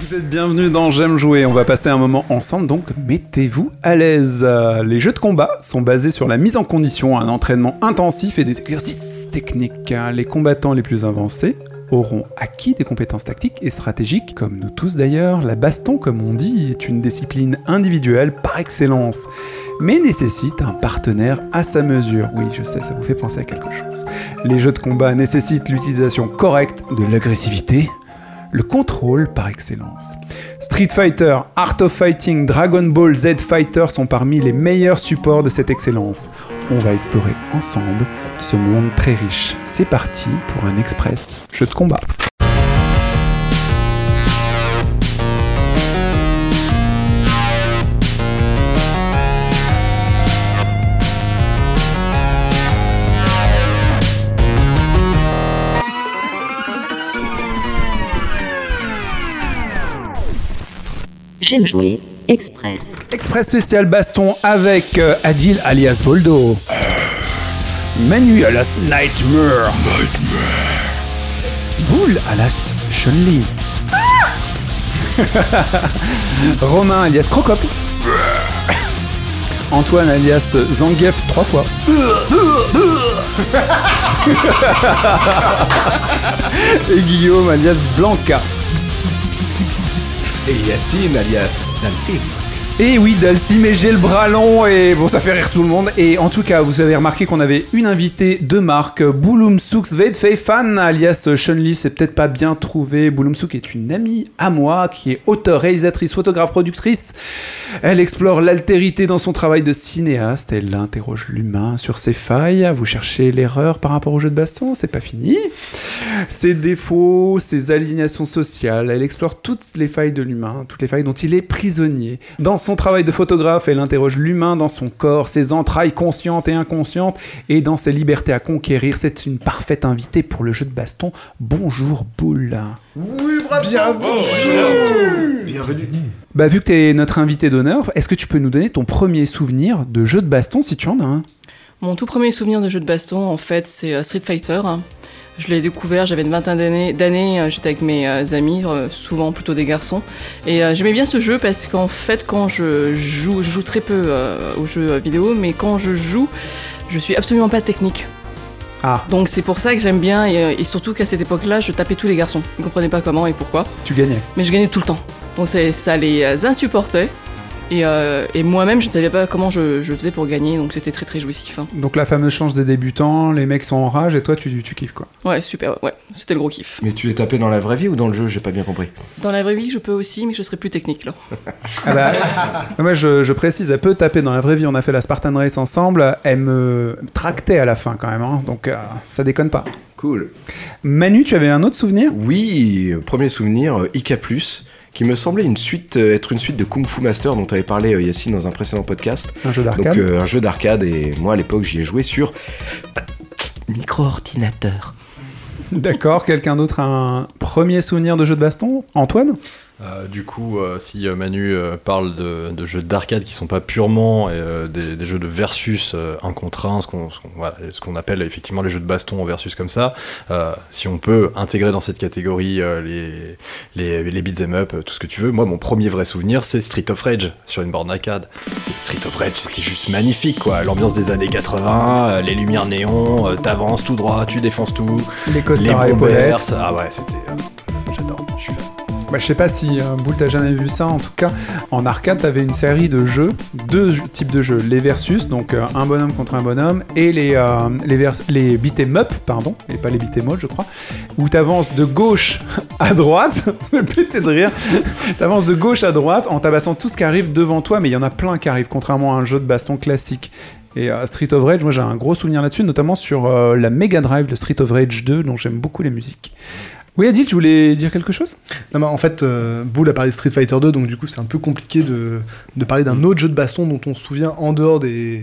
Vous êtes bienvenus dans J'aime jouer, on va passer un moment ensemble, donc mettez-vous à l'aise. Les jeux de combat sont basés sur la mise en condition, un entraînement intensif et des exercices techniques. Les combattants les plus avancés auront acquis des compétences tactiques et stratégiques, comme nous tous d'ailleurs. La baston, comme on dit, est une discipline individuelle par excellence, mais nécessite un partenaire à sa mesure. Oui, je sais, ça vous fait penser à quelque chose. Les jeux de combat nécessitent l'utilisation correcte de l'agressivité, le contrôle par excellence. Street Fighter, Art of Fighting, Dragon Ball Z Fighter sont parmi les meilleurs supports de cette excellence. On va explorer ensemble ce monde très riche. C'est parti pour un express jeu de combat. J'aime jouer. Express. Express spécial baston avec euh, Adil alias Voldo. Manu alias Nightmare. Boule alias Chun-Li. Romain alias Crocop. Antoine alias Zangief trois fois. Et Guillaume alias Blanca. Et Yacine alias Nancy. Et oui, Dalcy, mais j'ai le bras long et bon, ça fait rire tout le monde. Et en tout cas, vous avez remarqué qu'on avait une invitée de marque, Bouloum Souk Fan, alias Chun-Li. C'est peut-être pas bien trouvé. Bouloum Souk est une amie à moi qui est auteure, réalisatrice, photographe, productrice. Elle explore l'altérité dans son travail de cinéaste. Elle interroge l'humain sur ses failles. Vous cherchez l'erreur par rapport au jeu de baston? C'est pas fini. Ses défauts, ses alignations sociales. Elle explore toutes les failles de l'humain, toutes les failles dont il est prisonnier. Dans son travail de photographe, elle interroge l'humain dans son corps, ses entrailles conscientes et inconscientes, et dans ses libertés à conquérir. C'est une parfaite invitée pour le jeu de baston. Bonjour, Boule. Oui, bravo Bienvenue Bienvenue Bah, vu que t'es notre invité d'honneur, est-ce que tu peux nous donner ton premier souvenir de jeu de baston si tu en as un? Mon tout premier souvenir de jeu de baston, en fait, c'est euh, Street Fighter. Je l'ai découvert, j'avais une vingtaine d'années, euh, j'étais avec mes euh, amis, euh, souvent plutôt des garçons. Et j'aimais bien ce jeu parce qu'en fait, quand je joue, je joue très peu aux jeux vidéo, mais quand je joue, je suis absolument pas technique. Ah. Donc c'est pour ça que j'aime bien, et, et surtout qu'à cette époque-là, je tapais tous les garçons. Ils comprenaient pas comment et pourquoi, Tu gagnais. mais je gagnais tout le temps. Donc ça les insupportait. Et, euh, et moi-même, je ne savais pas comment je, je faisais pour gagner, donc c'était très très jouissif. hein. Donc la fameuse chance des débutants, les mecs sont en rage et toi tu, tu kiffes quoi. Ouais, super, ouais, c'était le gros kiff. Mais tu les tapais dans la vraie vie ou dans le jeu J'ai pas bien compris? Dans la vraie vie, je peux aussi, mais je serai plus technique là. Ah bah, moi je, je précise, elle peut taper dans la vraie vie, on a fait la Spartan Race ensemble, elle me tractait à la fin quand même, hein, donc euh, ça déconne pas. Cool. Manu, tu avais un autre souvenir? Oui, euh, premier souvenir, Ika+, qui me semblait une suite, euh, être une suite de Kung Fu Master dont avait parlé euh, Yacine dans un précédent podcast. Un jeu Donc d'arcade euh, un jeu d'arcade et moi à l'époque j'y ai joué sur micro-ordinateur. D'accord, quelqu'un d'autre a un premier souvenir de jeu de baston? Antoine? Euh, du coup, euh, si euh, Manu euh, parle de, de jeux d'arcade qui sont pas purement des, des jeux de versus un contre un, ce qu'on voilà, appelle effectivement les jeux de baston en versus comme ça, si on peut intégrer dans cette catégorie les, les, les beat'em up, tout ce que tu veux, moi mon premier vrai souvenir c'est Street of Rage sur une borne arcade. Street of Rage c'était juste magnifique quoi, l'ambiance des années 80, euh, les lumières néons, t'avances tout droit, tu défonces tout, Les les bombers, ah ouais c'était... Bah, je sais pas si euh, Boule jamais vu ça, en tout cas en arcade t'avais une série de jeux, deux types de jeux, les versus, donc euh, un bonhomme contre un bonhomme, et les, euh, les, up, pardon, et pas les beat'em all je crois, où t'avances de gauche à droite, pété de rire, t'avances de gauche à droite en tabassant tout ce qui arrive devant toi, mais il y en a plein qui arrivent, contrairement à un jeu de baston classique. Et euh, Street of Rage, moi j'ai un gros souvenir là-dessus, notamment sur euh, la Mega Drive de Street of Rage 2, dont j'aime beaucoup les musiques. Oui Adil, tu voulais dire quelque chose? Non, mais en fait, euh, a parlé de Street Fighter 2, donc du coup, c'est un peu compliqué de, parler d'un autre jeu de baston dont on se souvient en dehors des,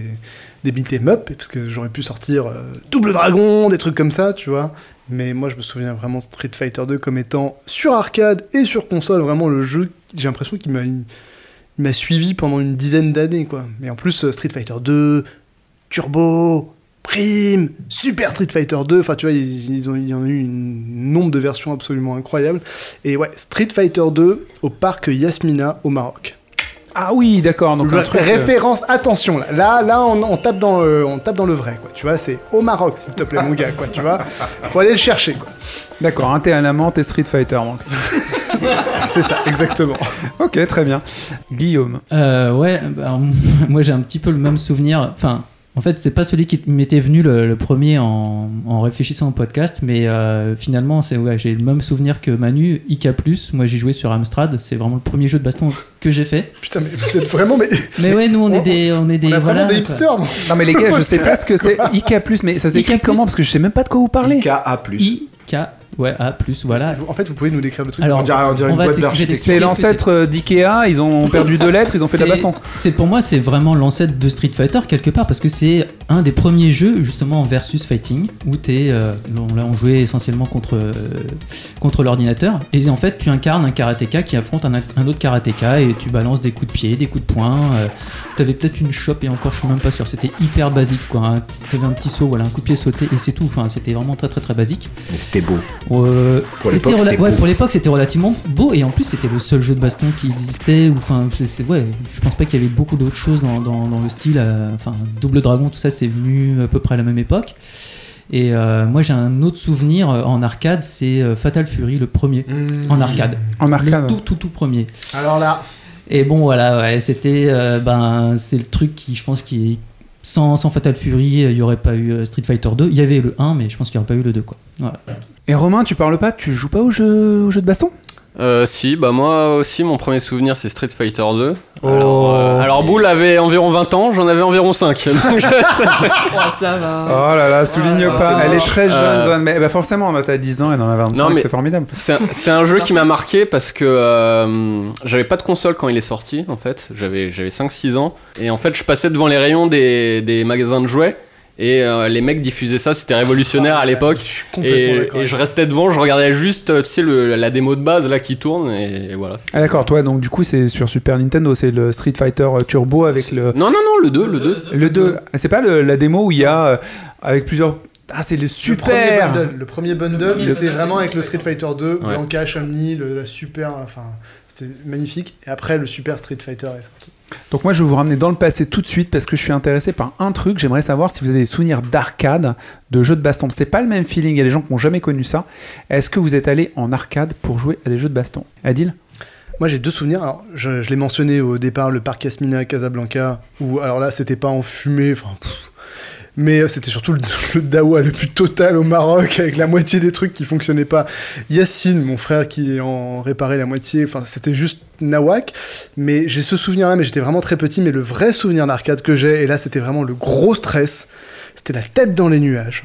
des beat'em up, parce que j'aurais pu sortir euh, Double Dragon, des trucs comme ça, tu vois. Mais moi, je me souviens vraiment Street Fighter 2 comme étant sur arcade et sur console vraiment le jeu, j'ai l'impression qu'il m'a m'a suivi pendant une dizaine d'années, quoi. Mais en plus, euh, Street Fighter 2, Turbo, Prime, Super Street Fighter 2, enfin tu vois, ils, ils ont, il y en a eu un nombre de versions absolument incroyables. Et ouais, Street Fighter 2 au parc Yasmina au Maroc. Ah oui, d'accord. Donc Le- un truc. euh, référence, attention là, là, là on, on tape dans le, on tape dans le vrai, quoi. Tu vois, c'est au Maroc, s'il te plaît, mon gars, quoi. Tu vois, faut aller le chercher, quoi. D'accord, un thé à la menthe et Street Fighter. donc. C'est ça, exactement. Ok, très bien. Guillaume. Euh, ouais, bah, moi j'ai un petit peu le même souvenir. Enfin, en fait, c'est pas celui qui m'était venu le, le premier en, en réfléchissant au podcast, mais euh, finalement, c'est ouais, j'ai le même souvenir que Manu. IK+, moi j'ai joué sur Amstrad, c'est vraiment le premier jeu de baston que j'ai fait. Putain, mais vous êtes vraiment, mais Mais ouais, nous on On- est des, on est des, on a voilà, vraiment des hipsters. non Non mais les gars, je sais pas ce que c'est IK+, mais ça s'écrit comment Parce que je sais même pas de quoi vous parlez. IKA+. IK, ouais, A+, voilà. En fait, vous pouvez nous décrire le truc. Alors, On dirait- on dirait une va boîte d'architecture. C'est l'ancêtre euh, d'Ikea, ils ont perdu deux lettres, ils ont fait de la baston. C'est pour moi, c'est vraiment l'ancêtre de Street Fighter quelque part parce que c'est un des premiers jeux justement en versus fighting où t'es, euh, là on jouait essentiellement contre euh, contre l'ordinateur et en fait tu incarnes un karatéka qui affronte un, un autre karatéka et tu balances des coups de pied, des coups de poing. euh, T'avais peut-être une chope et encore je suis même pas sûr. C'était hyper basique quoi. hein. T'avais un petit saut, voilà, un coup de pied sauté et c'est tout. Enfin c'était vraiment très très très basique. Mais c'était beau. Euh, Pour c'était l'époque, c'était ouais, beau. pour l'époque, c'était relativement beau et en plus, c'était le seul jeu de baston qui existait. ou, Enfin, c'est, ouais, je pense pas qu'il y avait beaucoup d'autres choses dans, dans- dans le style. euh, Enfin, Double Dragon, tout ça, c'est venu à peu près à la même époque. Et euh, moi, j'ai un autre souvenir euh, en arcade, c'est Fatal Fury, le premier en arcade, En arcade. le tout tout tout premier. Alors là, Et bon, voilà, ouais, c'était, euh, ben, c'est le truc qui, je pense, qui est sans, Fatal Fury, il y aurait pas eu euh, Street Fighter 2. Il y avait le 1, mais je pense qu'il y aurait pas eu le 2, quoi. Et Romain, tu parles pas Tu joues pas au jeu, au jeu de baston? Euh, si, bah moi aussi, mon premier souvenir c'est Street Fighter 2. Oh. Alors, euh, alors Boule avait environ 20 ans, j'en avais environ 5. Donc, Ouais, ça va. Oh là là, souligne pas. Elle est très jeune, Euh. Mais bah forcément, t'as 10 ans, elle en a 25, Non, mais- c'est formidable. c'est un, jeu qui m'a marqué parce que euh, j'avais pas de console quand il est sorti en fait. J'avais, j'avais 5-6 ans. Et en fait, je passais devant les rayons des, des magasins de jouets. Et euh, les mecs diffusaient ça, c'était révolutionnaire à l'époque. je suis complètement Et, et je restais devant, je regardais juste, euh, tu sais, le- la démo de base là qui tourne. Et, voilà. Ah d'accord, toi, donc du coup, c'est sur Super Nintendo, c'est le Street Fighter euh, Turbo avec le... Non, non, non, le 2, le 2. Le 2. C'est pas le- la démo où il y a, euh, avec plusieurs... Ah, c'est le super premier bundle, le premier bundle, Le- c'était vraiment avec le Street Fighter 2, Ouais. Blanca, le- la super, enfin, c'était magnifique. Et après, le Super Street Fighter est sorti. Donc moi je vais vous ramener dans le passé tout de suite parce que je suis intéressé par un truc. J'aimerais savoir si vous avez des souvenirs d'arcade, de jeux de baston. C'est pas le même feeling. Il y a des gens qui n'ont jamais connu ça. Est-ce que vous êtes allé en arcade pour jouer à des jeux de baston? Adil? Moi, j'ai deux souvenirs. Alors, je, l'ai mentionné au départ, le parc Yasmina à Casablanca, où, alors là, c'était pas en fumée, enfin. Mais euh, c'était surtout le, le dawa le plus total au Maroc, avec la moitié des trucs qui fonctionnaient pas. Yacine, mon frère, qui en réparait la moitié, enfin, c'était juste nawak. Mais j'ai ce souvenir-là, mais j'étais vraiment très petit, mais le vrai souvenir d'arcade que j'ai, et là, c'était vraiment le gros stress, c'était la tête dans les nuages.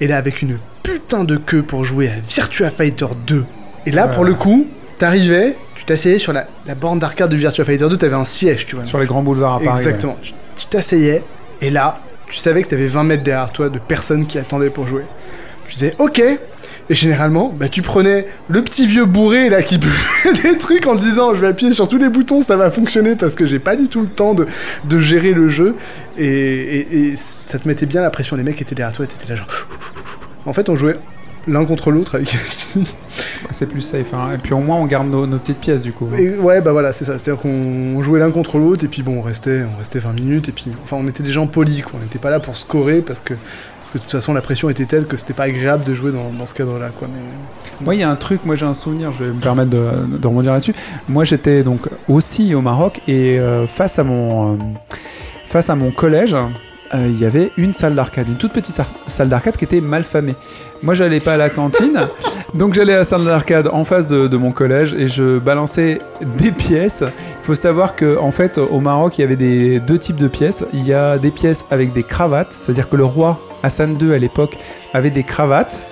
Et là, avec une putain de queue pour jouer à Virtua Fighter 2. Et là, pour le coup, t'arrivais, tu t'asseyais sur la, la borne d'arcade de Virtua Fighter 2, t'avais un siège, tu vois. Sur les grands boulevards à Paris. Exactement. Tu t'asseyais, et là, tu savais que t'avais 20 mètres derrière toi de personnes qui attendaient pour jouer. Tu disais, ok. Et généralement, bah, tu prenais le petit vieux bourré là qui des trucs en disant je vais appuyer sur tous les boutons, ça va fonctionner parce que j'ai pas du tout le temps de, gérer le jeu. Et ça te mettait bien la pression. Les mecs étaient derrière toi et t'étais là genre. En fait, on jouait l'un contre l'autre avec. C'est plus safe. hein. Et puis au moins on garde nos, nos petites pièces du coup. Et ouais, bah voilà, c'est ça. C'est-à-dire qu'on jouait l'un contre l'autre, et puis bon, on restait, on restait 20 minutes, et puis, enfin, on était des gens polis, quoi. On n'était pas là pour scorer, parce que, parce que de toute façon, la pression était telle que c'était pas agréable de jouer dans, dans ce cadre-là, quoi. Mais... Moi, il y a un truc, moi j'ai un souvenir, je vais me permettre de, de rebondir là-dessus. Moi, j'étais donc aussi au Maroc et euh, face à mon euh, face à mon collège, il y avait une salle d'arcade, une toute petite salle d'arcade qui était mal famée. Moi, j'allais pas à la cantine, donc j'allais à la salle d'arcade en face de, de mon collège et je balançais des pièces. Il faut savoir que en fait, au Maroc, il y avait des deux types de pièces. Il y a des pièces avec des cravates, c'est-à-dire que le roi Hassan II à l'époque avait des cravates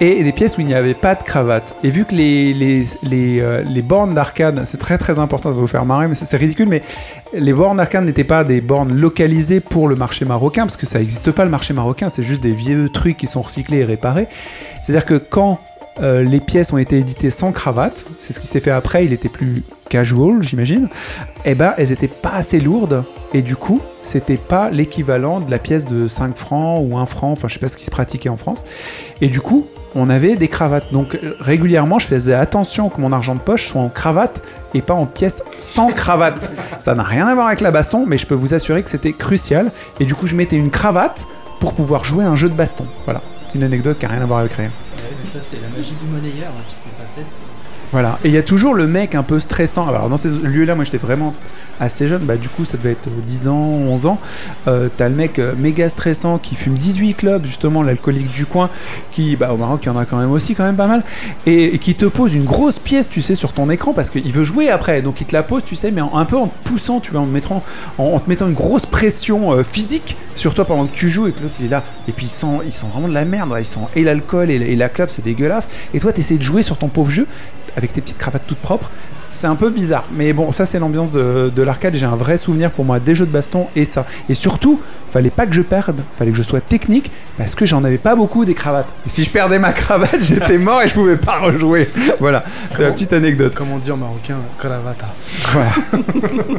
et des pièces où il n'y avait pas de cravate. Et vu que les, les, les, euh, bornes d'arcade, c'est très très important, ça va vous faire marrer, mais c'est c'est ridicule, mais les bornes d'arcade n'étaient pas des bornes localisées pour le marché marocain, parce que ça n'existe pas le marché marocain, c'est juste des vieux trucs qui sont recyclés et réparés. C'est-à-dire que quand euh, les pièces ont été éditées sans cravate, c'est ce qui s'est fait après, il était plus casual, j'imagine, eh ben, elles étaient pas assez lourdes. Et du coup, c'était pas l'équivalent de la pièce de 5 francs ou 1 franc, enfin, je sais pas ce qui se pratiquait en France. Et du coup, on avait des cravates. Donc, régulièrement, je faisais attention que mon argent de poche soit en cravate et pas en pièce sans cravate. Ça n'a rien à voir avec la baston, mais je peux vous assurer que c'était crucial. Et du coup, je mettais une cravate pour pouvoir jouer un jeu de baston. Voilà. Une anecdote qui a rien à voir avec rien. ça, c'est la magie du monnayeur. hein, pas le test. Voilà. Et il y a toujours le mec un peu stressant. Alors, dans ces lieux-là, moi, j'étais vraiment assez jeune. Bah, du coup, ça devait être euh, 10 ans, 11 ans. Euh, T'as le mec euh, méga stressant qui fume 18 clubs, justement, l'alcoolique du coin, qui, bah, au Maroc, il y en a quand même aussi, quand même pas mal, et, qui te pose une grosse pièce, tu sais, sur ton écran parce qu'il veut jouer après. Donc, il te la pose, tu sais, mais en- un peu en te poussant, tu vois, en, te mettant, une grosse pression euh, physique sur toi pendant que tu joues et que l'autre, il est là. Et puis, il sent, il vraiment de la merde. ouais. Il sent et l'alcool et, la clope, c'est dégueulasse. Et toi, tu essaies de jouer sur ton pauvre jeu avec tes petites cravates toutes propres. C'est un peu bizarre, mais bon, ça c'est l'ambiance de, de l'arcade. J'ai un vrai souvenir pour moi des jeux de baston et ça. Et surtout, fallait pas que je perde, fallait que je sois technique parce que j'en avais pas beaucoup des cravates. Et si je perdais ma cravate, j'étais mort et je pouvais pas rejouer. Voilà, c'est la Comment- petite anecdote. Comme on dit en marocain, cravata? Voilà.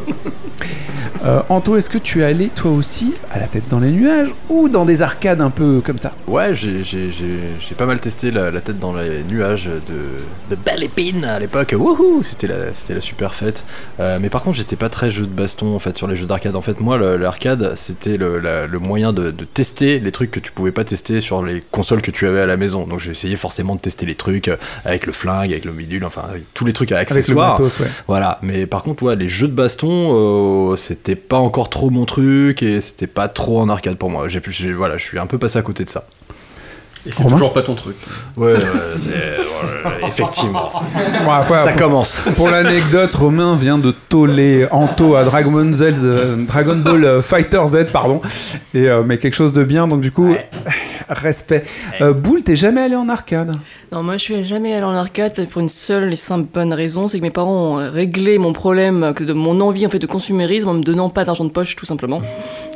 Euh, Anto, est-ce que tu es allé toi aussi à la tête dans les nuages ou dans des arcades un peu comme ça? Ouais, j'ai- j'ai j'ai- j'ai pas mal testé la, la tête dans les nuages de, de Belle Épine à l'époque. Wouhou C'était la, c'était la super fête. Euh, mais par contre, j'étais pas très jeu de baston en fait sur les jeux d'arcade. En fait, moi, l'arcade, c'était le, moyen de, de tester les trucs que tu pouvais pas tester sur les consoles que tu avais à la maison. Donc, j'ai essayé forcément de tester les trucs euh, avec le flingue, avec le bidule, enfin, avec tous les trucs à Avec le accessoires. matos, ouais. Voilà, mais par contre, ouais, les jeux de baston, euh, c'était pas encore trop mon truc et c'était pas trop en arcade pour moi. J'ai- voilà, je suis un peu passé à côté de ça. Et c'est toujours pas ton truc. Ouais, ouais, c'est ouais, effectivement. Ouais, ouais, Ça pour- commence. Pour l'anecdote, Romain vient de toller Anto à Dragon Ball Z, euh, Dragon Ball euh, Fighter Z, pardon. Et, euh, mais quelque chose de bien, donc du coup, respect. Euh, Boule, t'es jamais allé en arcade? Non, moi je suis jamais allée en arcade pour une seule et simple bonne raison, c'est que mes parents ont réglé mon problème euh, de mon envie en fait de consumérisme en me donnant pas d'argent de poche tout simplement.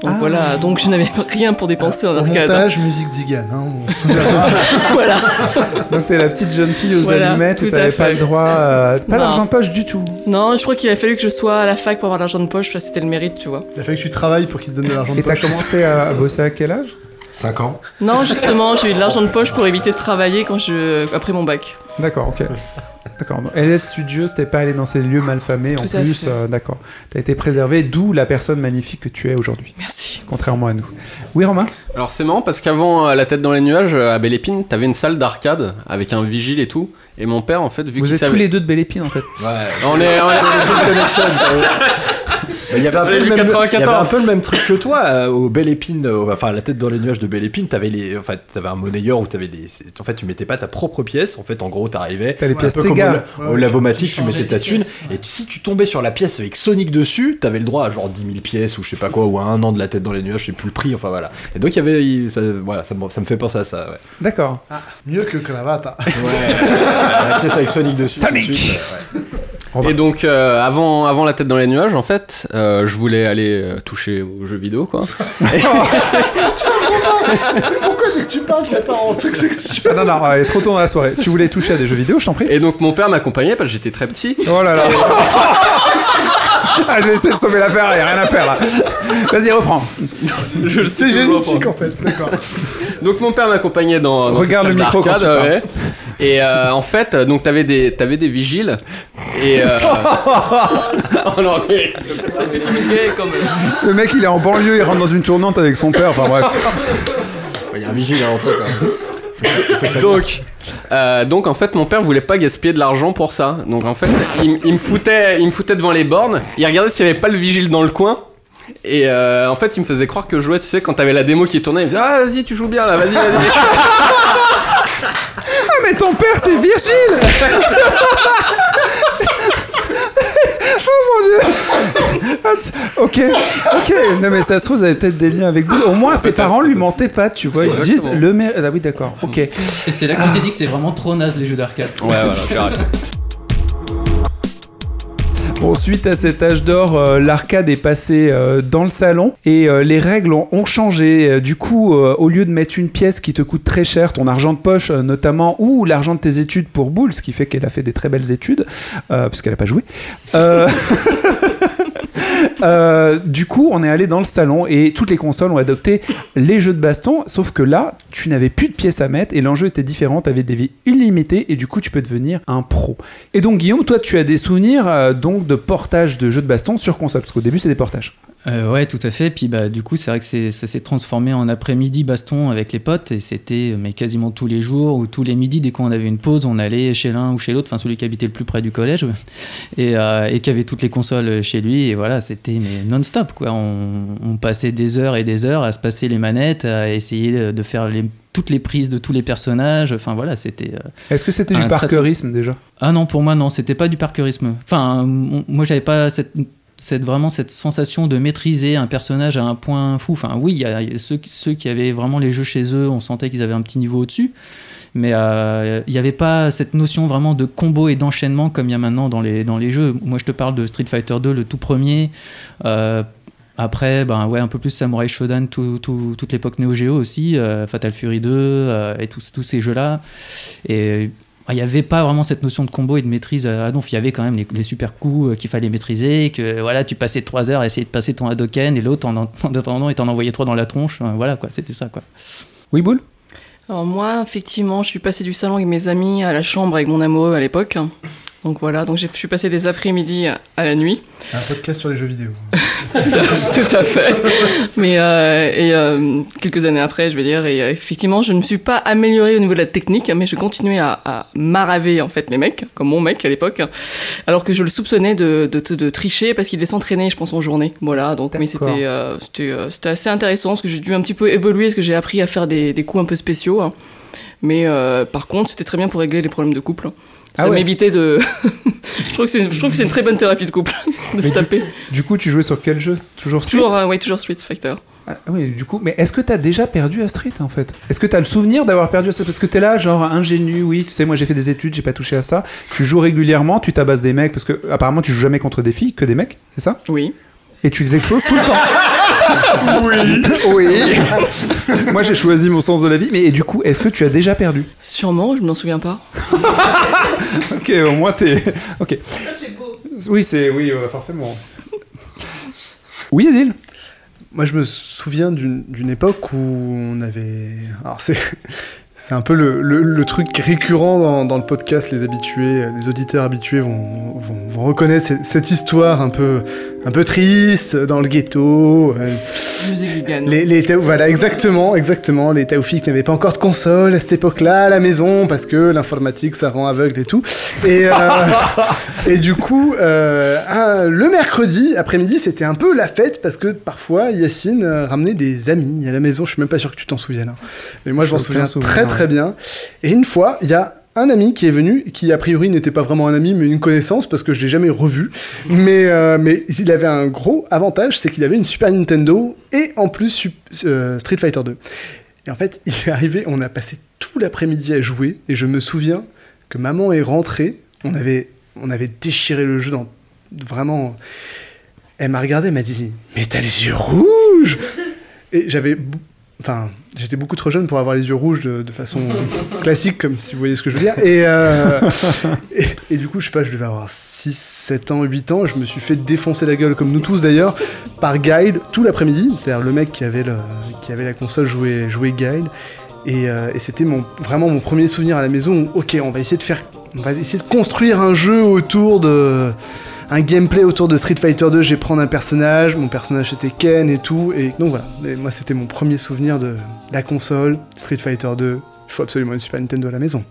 Donc Ah. voilà, donc je n'avais rien pour dépenser en Au arcade. montage, musique d'Igan. Hein, on- voilà. Donc t'es la petite jeune fille aux Voilà, allumettes et t'avais pas le droit, euh, pas d'argent de poche du tout. Non, je crois qu'il a fallu que je sois à la fac pour avoir l'argent de poche, ça, c'était le mérite, tu vois. Il a fallu que tu travailles pour qu'il te donne de l'argent de Et t'as poche. commencé à bosser à quel âge? 5 ans. Non, justement, j'ai eu de l'argent de poche pour éviter de travailler quand je après mon bac. D'accord, ok. D'accord. LF Studios, t'es pas allé dans ces lieux malfamés en Tout plus. euh, D'accord. T'as été préservé, d'où la personne magnifique que tu es aujourd'hui, Merci. contrairement à nous. Oui, Romain Alors c'est marrant parce qu'avant euh, la tête dans les nuages euh, à Belle Épine, t'avais une salle d'arcade avec un vigile et tout. Et mon père en fait vu Vous êtes savait... tous les deux de Belle Épine en fait. Ouais. On est, on est... Il y, avait il y avait un peu le même truc que toi euh, au Belle Épine, euh, enfin la tête dans les nuages de Belle Épine, t'avais les, enfin t'avais un monnayeur où t'avais des, en fait tu mettais pas ta propre pièce, en fait en gros t'arrivais, un comme au, Ouais, lavomatique, tu tu mettais ta thune, pièces, ouais. et si tu tombais sur la pièce avec Sonic dessus, t'avais le droit à genre 10 000 pièces ou je sais pas quoi, ou à un an de la tête dans les nuages, je sais plus le prix, enfin voilà. Et donc il y avait, ça, voilà, ça, me- ça me fait penser à ça, ouais. D'accord. Mieux que cravata. la pièce avec Sonic dessus. Sonic tout Romain. Et donc euh, avant, avant la tête dans les nuages en fait, euh, je voulais aller euh, toucher aux jeux vidéo quoi. Pourquoi dès que tu parles, ça part en truc sexuel Ah non, non, il est trop tôt dans la soirée. Tu voulais toucher à des jeux vidéo, je t'en prie Et donc mon père m'accompagnait parce que j'étais très petit. Oh là là Ah, je vais essayer de sauver l'affaire, il a rien à faire là. Vas-y, reprends. Je le sais génétique en fait, d'accord. Donc mon père m'accompagnait dans, dans Regarde le micro quand tu parles. ouais. Et euh, en fait, donc t'avais des t'avais des vigiles et euh... oh non mais Ça fait film gay quand même. Le mec, il est en banlieue, il rentre dans une tournante avec son père, enfin bref. Il y a un vigile à l'entrée quoi. Donc euh, donc en fait mon père voulait pas gaspiller de l'argent pour ça. Donc en fait il, il me foutait il me foutait devant les bornes. Il regardait s'il y avait pas le vigile dans le coin. Et euh, en fait, il me faisait croire que je jouais, tu sais, quand t'avais la démo qui tournait, il me disait Ah, vas-y, tu joues bien là, vas-y, vas-y. Ah, mais ton père, c'est Virgile Oh mon dieu Ok, ok. Non, mais ça se trouve, vous avez peut-être des liens avec vous. Au moins, ses parents lui mentaient pas, tu vois. Ils se disent Exactement. le maire. Ah oui, d'accord, ok. Et c'est là que tu t'es dit que c'est vraiment trop naze les jeux d'arcade. Ouais, voilà, carrément. Bon, suite à cet âge d'or, euh, l'arcade est passée euh, dans le salon et euh, les règles ont, ont changé. Euh, Du coup, euh, au lieu de mettre une pièce qui te coûte très cher, ton argent de poche euh, notamment, ou l'argent de tes études pour boule, ce qui fait qu'elle a fait des très belles études, euh, puisqu'elle n'a pas joué. euh, du coup, on est allé dans le salon et toutes les consoles ont adopté les jeux de baston, sauf que là, tu n'avais plus de pièces à mettre et l'enjeu était différent. Tu avais des vies illimitées et du coup, tu peux devenir un pro. Et donc, Guillaume, toi, tu as des souvenirs euh, donc de portage de jeux de baston sur console, parce qu'au début, c'est des portages. Euh, ouais, tout à fait. Puis bah, du coup, c'est vrai que ça s'est transformé en après-midi baston avec les potes et c'était euh, mais quasiment tous les jours ou tous les midis dès qu'on avait une pause, on allait chez l'un ou chez l'autre, enfin celui qui habitait le plus près du collège et, euh, et qui avait toutes les consoles chez lui et voilà, c'était non-stop quoi. On, on passait des heures et des heures à se passer les manettes, à essayer de- faire les toutes les prises de tous les personnages. Enfin voilà, c'était. euh, Est-ce que c'était du très- parkeurisme déjà? Ah non, pour moi, non, c'était pas du parkeurisme. Enfin, moi, j'avais pas cette, cette, vraiment cette sensation de maîtriser un personnage à un point fou. Enfin, oui, il y a, ceux, ceux qui avaient vraiment les jeux chez eux, on sentait qu'ils avaient un petit niveau au-dessus. Mais euh, il n'y avait pas cette notion vraiment de combo et d'enchaînement comme il y a maintenant dans les, dans les jeux. Moi, je te parle de Street Fighter 2, le tout premier. Euh, après, ben ouais, un peu plus Samurai Shodown, tout- tout- toute l'époque Neo Geo aussi, euh, Fatal Fury 2 euh, et tous, tous ces jeux-là. Et il n'y avait pas vraiment cette notion de combo et de maîtrise à. Il y avait quand même les, super coups euh, qu'il fallait maîtriser, que voilà, tu passais trois heures à essayer de passer ton Hadoken et l'autre en, en attendant il t'en envoyait trois dans la tronche. Voilà quoi, c'était ça quoi. Oui, Boule? Alors moi, effectivement, je suis passée du salon avec mes amis à la chambre avec mon amoureux à l'époque. Donc voilà, donc je suis passée des après-midi à la nuit. Un podcast sur les jeux vidéo. Tout à fait. Mais euh, et euh, quelques années après, je veux dire, et euh, effectivement, je ne me suis pas améliorée au niveau de la technique, mais je continuais à, à maraver en fait mes mecs, comme mon mec à l'époque, alors que je le soupçonnais de, de, de tricher parce qu'il devait s'entraîner, je pense, en journée. Voilà, donc mais c'était c'était assez intéressant parce que j'ai dû un petit peu évoluer, parce que j'ai appris à faire des, des coups un peu spéciaux. hein. Mais par contre, c'était très bien pour régler les problèmes de couple. Ça Ah ouais. m'évitait de. je trouve que c'est une, je trouve que c'est une très bonne thérapie de couple de Mais se du- taper. Du coup, tu jouais sur quel jeu? Toujours Street? Toujours, euh, ouais, toujours Street Fighter. Ah, oui, du coup, mais est-ce que t'as déjà perdu à Street en fait? Est-ce que t'as le souvenir d'avoir perdu à Street? Parce que t'es là, genre ingénu, oui, tu sais, moi j'ai fait des études, j'ai pas touché à ça. Tu joues régulièrement, tu tabasses des mecs, parce que apparemment tu joues jamais contre des filles, que des mecs, c'est ça? Oui. Et tu les exploses tout le temps Oui Oui Moi j'ai choisi mon sens de la vie, mais et du coup, est-ce que tu as déjà perdu? Sûrement, je m'en souviens pas. Ok, au moins t'es. Ok. Oui, c'est. Oui, euh, forcément. Oui, Adil? Moi, je me souviens d'une d'une époque où on avait. Alors, c'est. C'est un peu le, le- le truc récurrent dans, dans le podcast. Les habitués, les auditeurs habitués vont, vont- vont reconnaître cette, cette histoire un peu, un peu triste dans le ghetto. euh, Musique les, les voilà, exactement, exactement. Les Taoufik n'avaient pas encore de console à cette époque-là à la maison parce que l'informatique ça rend aveugle et tout. Et, euh, et du coup, euh, un- le mercredi après-midi, c'était un peu la fête parce que parfois Yacine ramenait des amis à la maison. Je suis même pas sûr que tu t'en souviennes. hein. Mais moi, je m'en Aucun souviens très. Très bien. Et une fois, il y a un ami qui est venu, qui a priori n'était pas vraiment un ami, mais une connaissance, parce que je l'ai jamais revu. Mais, euh, mais il avait un gros avantage, c'est qu'il avait une Super Nintendo et en plus euh, Street Fighter 2. Et en fait, il est arrivé, on a passé tout l'après-midi à jouer, et je me souviens que maman est rentrée, on avait, on avait déchiré le jeu dans vraiment. Elle m'a regardé, elle m'a dit Mais t'as les yeux rouges Et j'avais. Enfin, j'étais beaucoup trop jeune pour avoir les yeux rouges de, façon classique, comme si vous voyez ce que je veux dire. Et, euh, du coup, je sais pas, je devais avoir 6, 7 ans, 8 ans. Je me suis fait défoncer la gueule, comme nous tous d'ailleurs, par Guile tout l'après-midi. C'est-à-dire le mec qui avait, la console jouait, jouait Guile. Et, euh, et c'était vraiment mon premier souvenir à la maison où, ok, on va essayer de faire. On va essayer de construire un jeu autour de. Un gameplay autour de Street Fighter 2. J'ai prendre un personnage, mon personnage c'était Ken et tout. Et donc voilà, moi c'était mon premier souvenir de la console, Street Fighter 2. Il faut absolument une Super Nintendo à la maison.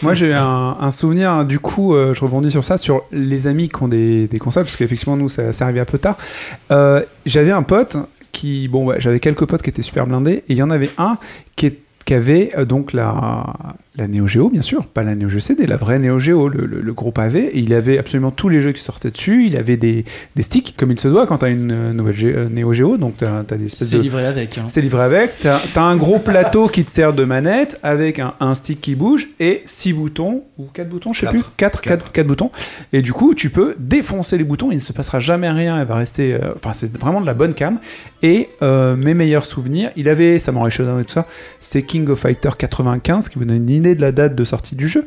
Moi j'ai un, un souvenir, hein, du coup, euh, je rebondis sur ça, sur les amis qui ont des, consoles, parce qu'effectivement, nous, ça, ça arrivait un peu tard. Euh, j'avais un pote qui, bon, ouais, j'avais quelques potes qui étaient super blindés, et il y en avait un qui avait euh, donc la, la Neo Geo, bien sûr, pas la Neo Geo CD, la vraie Neo Geo, le, le- pavé. Et il avait absolument tous les jeux qui sortaient dessus. Il avait des, des sticks, comme il se doit quand tu as une euh, nouvelle euh, Neo Geo. Donc, tu as, des espèces C'est de. livré avec. hein. C'est livré avec. T'as as un gros plateau qui te sert de manette avec un, un stick qui bouge et 6 boutons ou 4 boutons, je sais Quatre. plus. 4, 4, 4 boutons. Et du coup, tu peux défoncer les boutons. Il ne se passera jamais rien. Elle va rester. euh, Enfin, c'est vraiment de la bonne cam. Et euh, mes meilleurs souvenirs, il avait Samurai Shodown et tout ça. C'est King of Fighter 95 qui vous donne une de la date de sortie du jeu.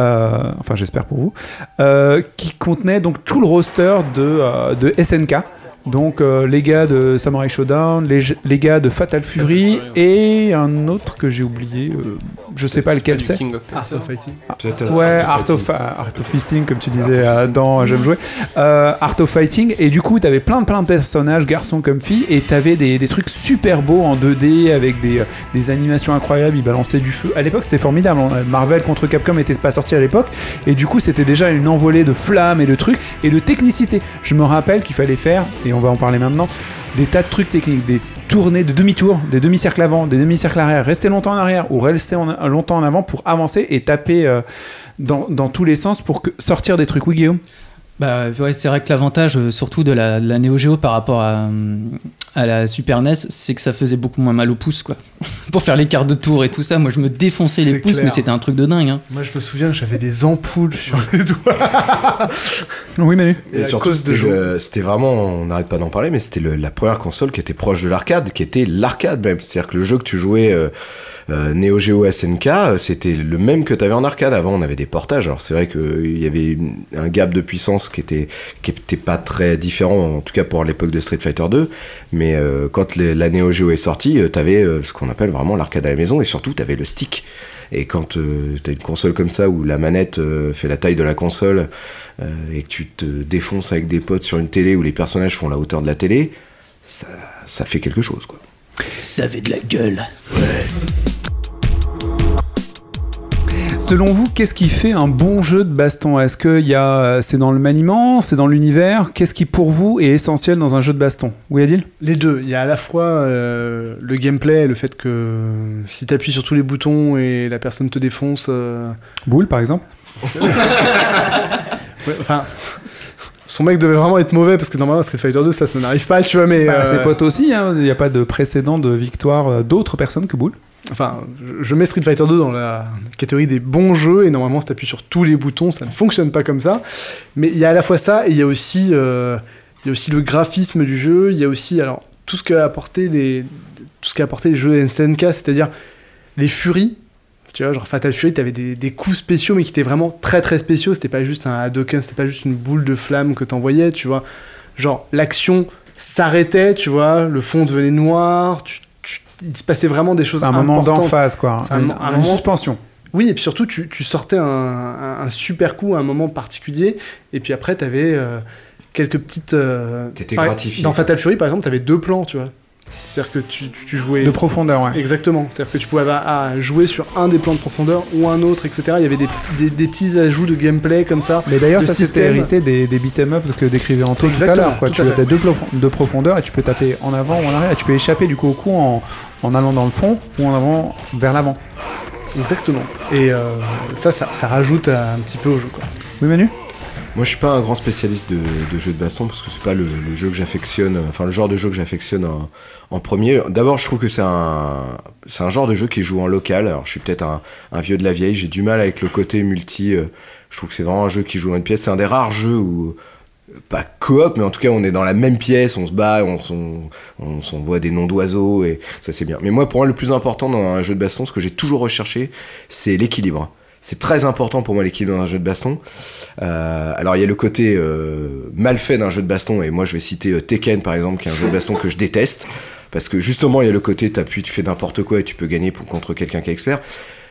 Euh, enfin, j'espère pour vous. Euh, qui contenait donc tout le roster de, euh, de SNK. Donc euh, les gars de Samurai Shodown, les, les gars de Fatal Fury et un autre que j'ai oublié, euh, je sais pas lequel c'est. King of Art of Fighting. Euh, Ouais, Art Art of Art of Fisting, comme tu Art disais of euh, Fisting. dans J'aime jouer. Euh, Art of Fighting, et du coup, t'avais plein de plein de personnages, garçons comme filles, et t'avais des, des trucs super beaux en 2D avec des, euh, des animations incroyables. Ils balançaient du feu. À l'époque, c'était formidable. Marvel contre Capcom était pas sorti à l'époque, et du coup, c'était déjà une envolée de flammes et de trucs et de technicité. Je me rappelle qu'il fallait faire, et on va en parler maintenant, des tas de trucs techniques, des tournées de demi-tour, des demi-cercles avant, des demi-cercles arrière, rester longtemps en arrière ou rester longtemps en avant pour avancer et taper euh, dans, tous les sens pour sortir des trucs. Oui, Guillaume? Bah ouais, c'est vrai que l'avantage, euh, surtout de la, de la par rapport à, euh, à la Super NES, c'est que ça faisait beaucoup moins mal au pouce, quoi. Pour faire les quarts de tour et tout ça, moi je me défonçais les pouces, clair. mais c'était un truc de dingue. Hein. Moi, je me souviens que j'avais des ampoules sur les doigts. Oui, Manu. Et Et à surtout, c'était vraiment, on n'arrête pas d'en parler, mais c'était la première console qui était proche de l'arcade, qui était l'arcade même. C'est-à-dire que le jeu que tu jouais, euh, euh, Neo Geo SNK, euh, c'était le même que tu avais en arcade. Avant, on avait des portages. Alors c'est vrai qu'il y avait une- un gap de puissance qui était, qui était pas très différent, en tout cas pour l'époque de Street Fighter 2. Mais euh, quand les- la Neo Geo est sortie, tu avais ce qu'on appelle vraiment l'arcade à la maison, et surtout tu avais le stick. Et quand tu as une console comme ça où la manette euh, fait la taille de la console euh, et que tu te défonces avec des potes sur une télé où les personnages font la hauteur de la télé, ça, ça fait quelque chose quoi. Ça avait de la gueule. Selon vous, qu'est-ce qui fait un bon jeu de baston? Est-ce que y a, c'est dans le maniement, c'est dans l'univers? Qu'est-ce qui, pour vous, est essentiel dans un jeu de baston? Oui, Adil? Les deux. Il y a à la fois euh, le gameplay, le fait que si tu appuies sur tous les boutons et la personne te défonce. euh, Boule, par exemple? Ouais, enfin. Son mec devait vraiment être mauvais parce que normalement Street Fighter 2 ça, ça n'arrive pas, tu vois, mais. Bah, euh, Ses potes aussi, hein, il n'y a pas de précédent de victoire euh, d'autres personnes que Boule. Enfin, je- mets Street Fighter 2 dans la catégorie des bons jeux et normalement, si t'appuies sur tous les boutons, ça ne fonctionne pas comme ça. Mais il y a à la fois ça et il y a aussi, euh, le graphisme du jeu. Il y a aussi, alors, tout ce qu'a apporté les, tout ce apporté les jeux SNK, c'est-à-dire les furies. Tu vois, genre Fatal Fury, t'avais des, des coups spéciaux, mais qui étaient vraiment très très spéciaux. C'était pas juste un Hadoken, c'était pas juste une boule de flamme que t'envoyais, tu vois. Genre, l'action s'arrêtait, tu vois, le fond devenait noir, tu- il se passait vraiment des choses C'est un moment d'emphase, quoi. C'est un Une, mo- un une moment- suspension. Oui, et puis surtout, tu, tu sortais un, un- un super coup à un moment particulier, et puis après, t'avais euh, quelques petites. euh, T'étais gratifié, Dans. Fatal Fury, par exemple, t'avais deux plans, tu vois. C'est-à-dire que tu, tu- tu jouais. De profondeur, ouais. Exactement. C'est-à-dire que tu pouvais avoir à jouer sur un des plans de profondeur ou un autre, etc. Il y avait des, des- des petits ajouts de gameplay comme ça. Mais d'ailleurs, Le ça c'était hérité des, des beat'em up que décrivait Anto tout à l'heure. Tu as deux de profondeur et tu peux taper en avant ou en arrière. Et tu peux échapper du coup au coup en, en allant dans le fond ou en avant vers l'avant. Exactement. Et euh, ça, ça, ça rajoute un petit peu au jeu, quoi. Oui, Manu? Moi, je suis pas un grand spécialiste de, jeux de baston parce que c'est pas le, jeu que j'affectionne, enfin le genre de jeu que j'affectionne en, en premier. D'abord, je trouve que c'est un, c'est un genre de jeu qui joue en local. Alors, je suis peut-être un, vieux de la vieille. J'ai du mal avec le côté multi. euh, je trouve que c'est vraiment un jeu qui joue dans une pièce. C'est un des rares jeux où pas coop, mais en tout cas, on est dans la même pièce, on se bat, on, s'en- on s'envoie des noms d'oiseaux et ça c'est bien. Mais moi, pour moi, le plus important dans un jeu de baston, ce que j'ai toujours recherché, c'est l'équilibre. C'est très important pour moi l'équilibre dans un jeu de baston. Euh, alors il y a le côté euh, mal fait d'un jeu de baston et moi je vais citer euh, Tekken par exemple qui est un jeu de baston que je déteste parce que justement il y a le côté t'appuies tu fais n'importe quoi et tu peux gagner contre quelqu'un qui est expert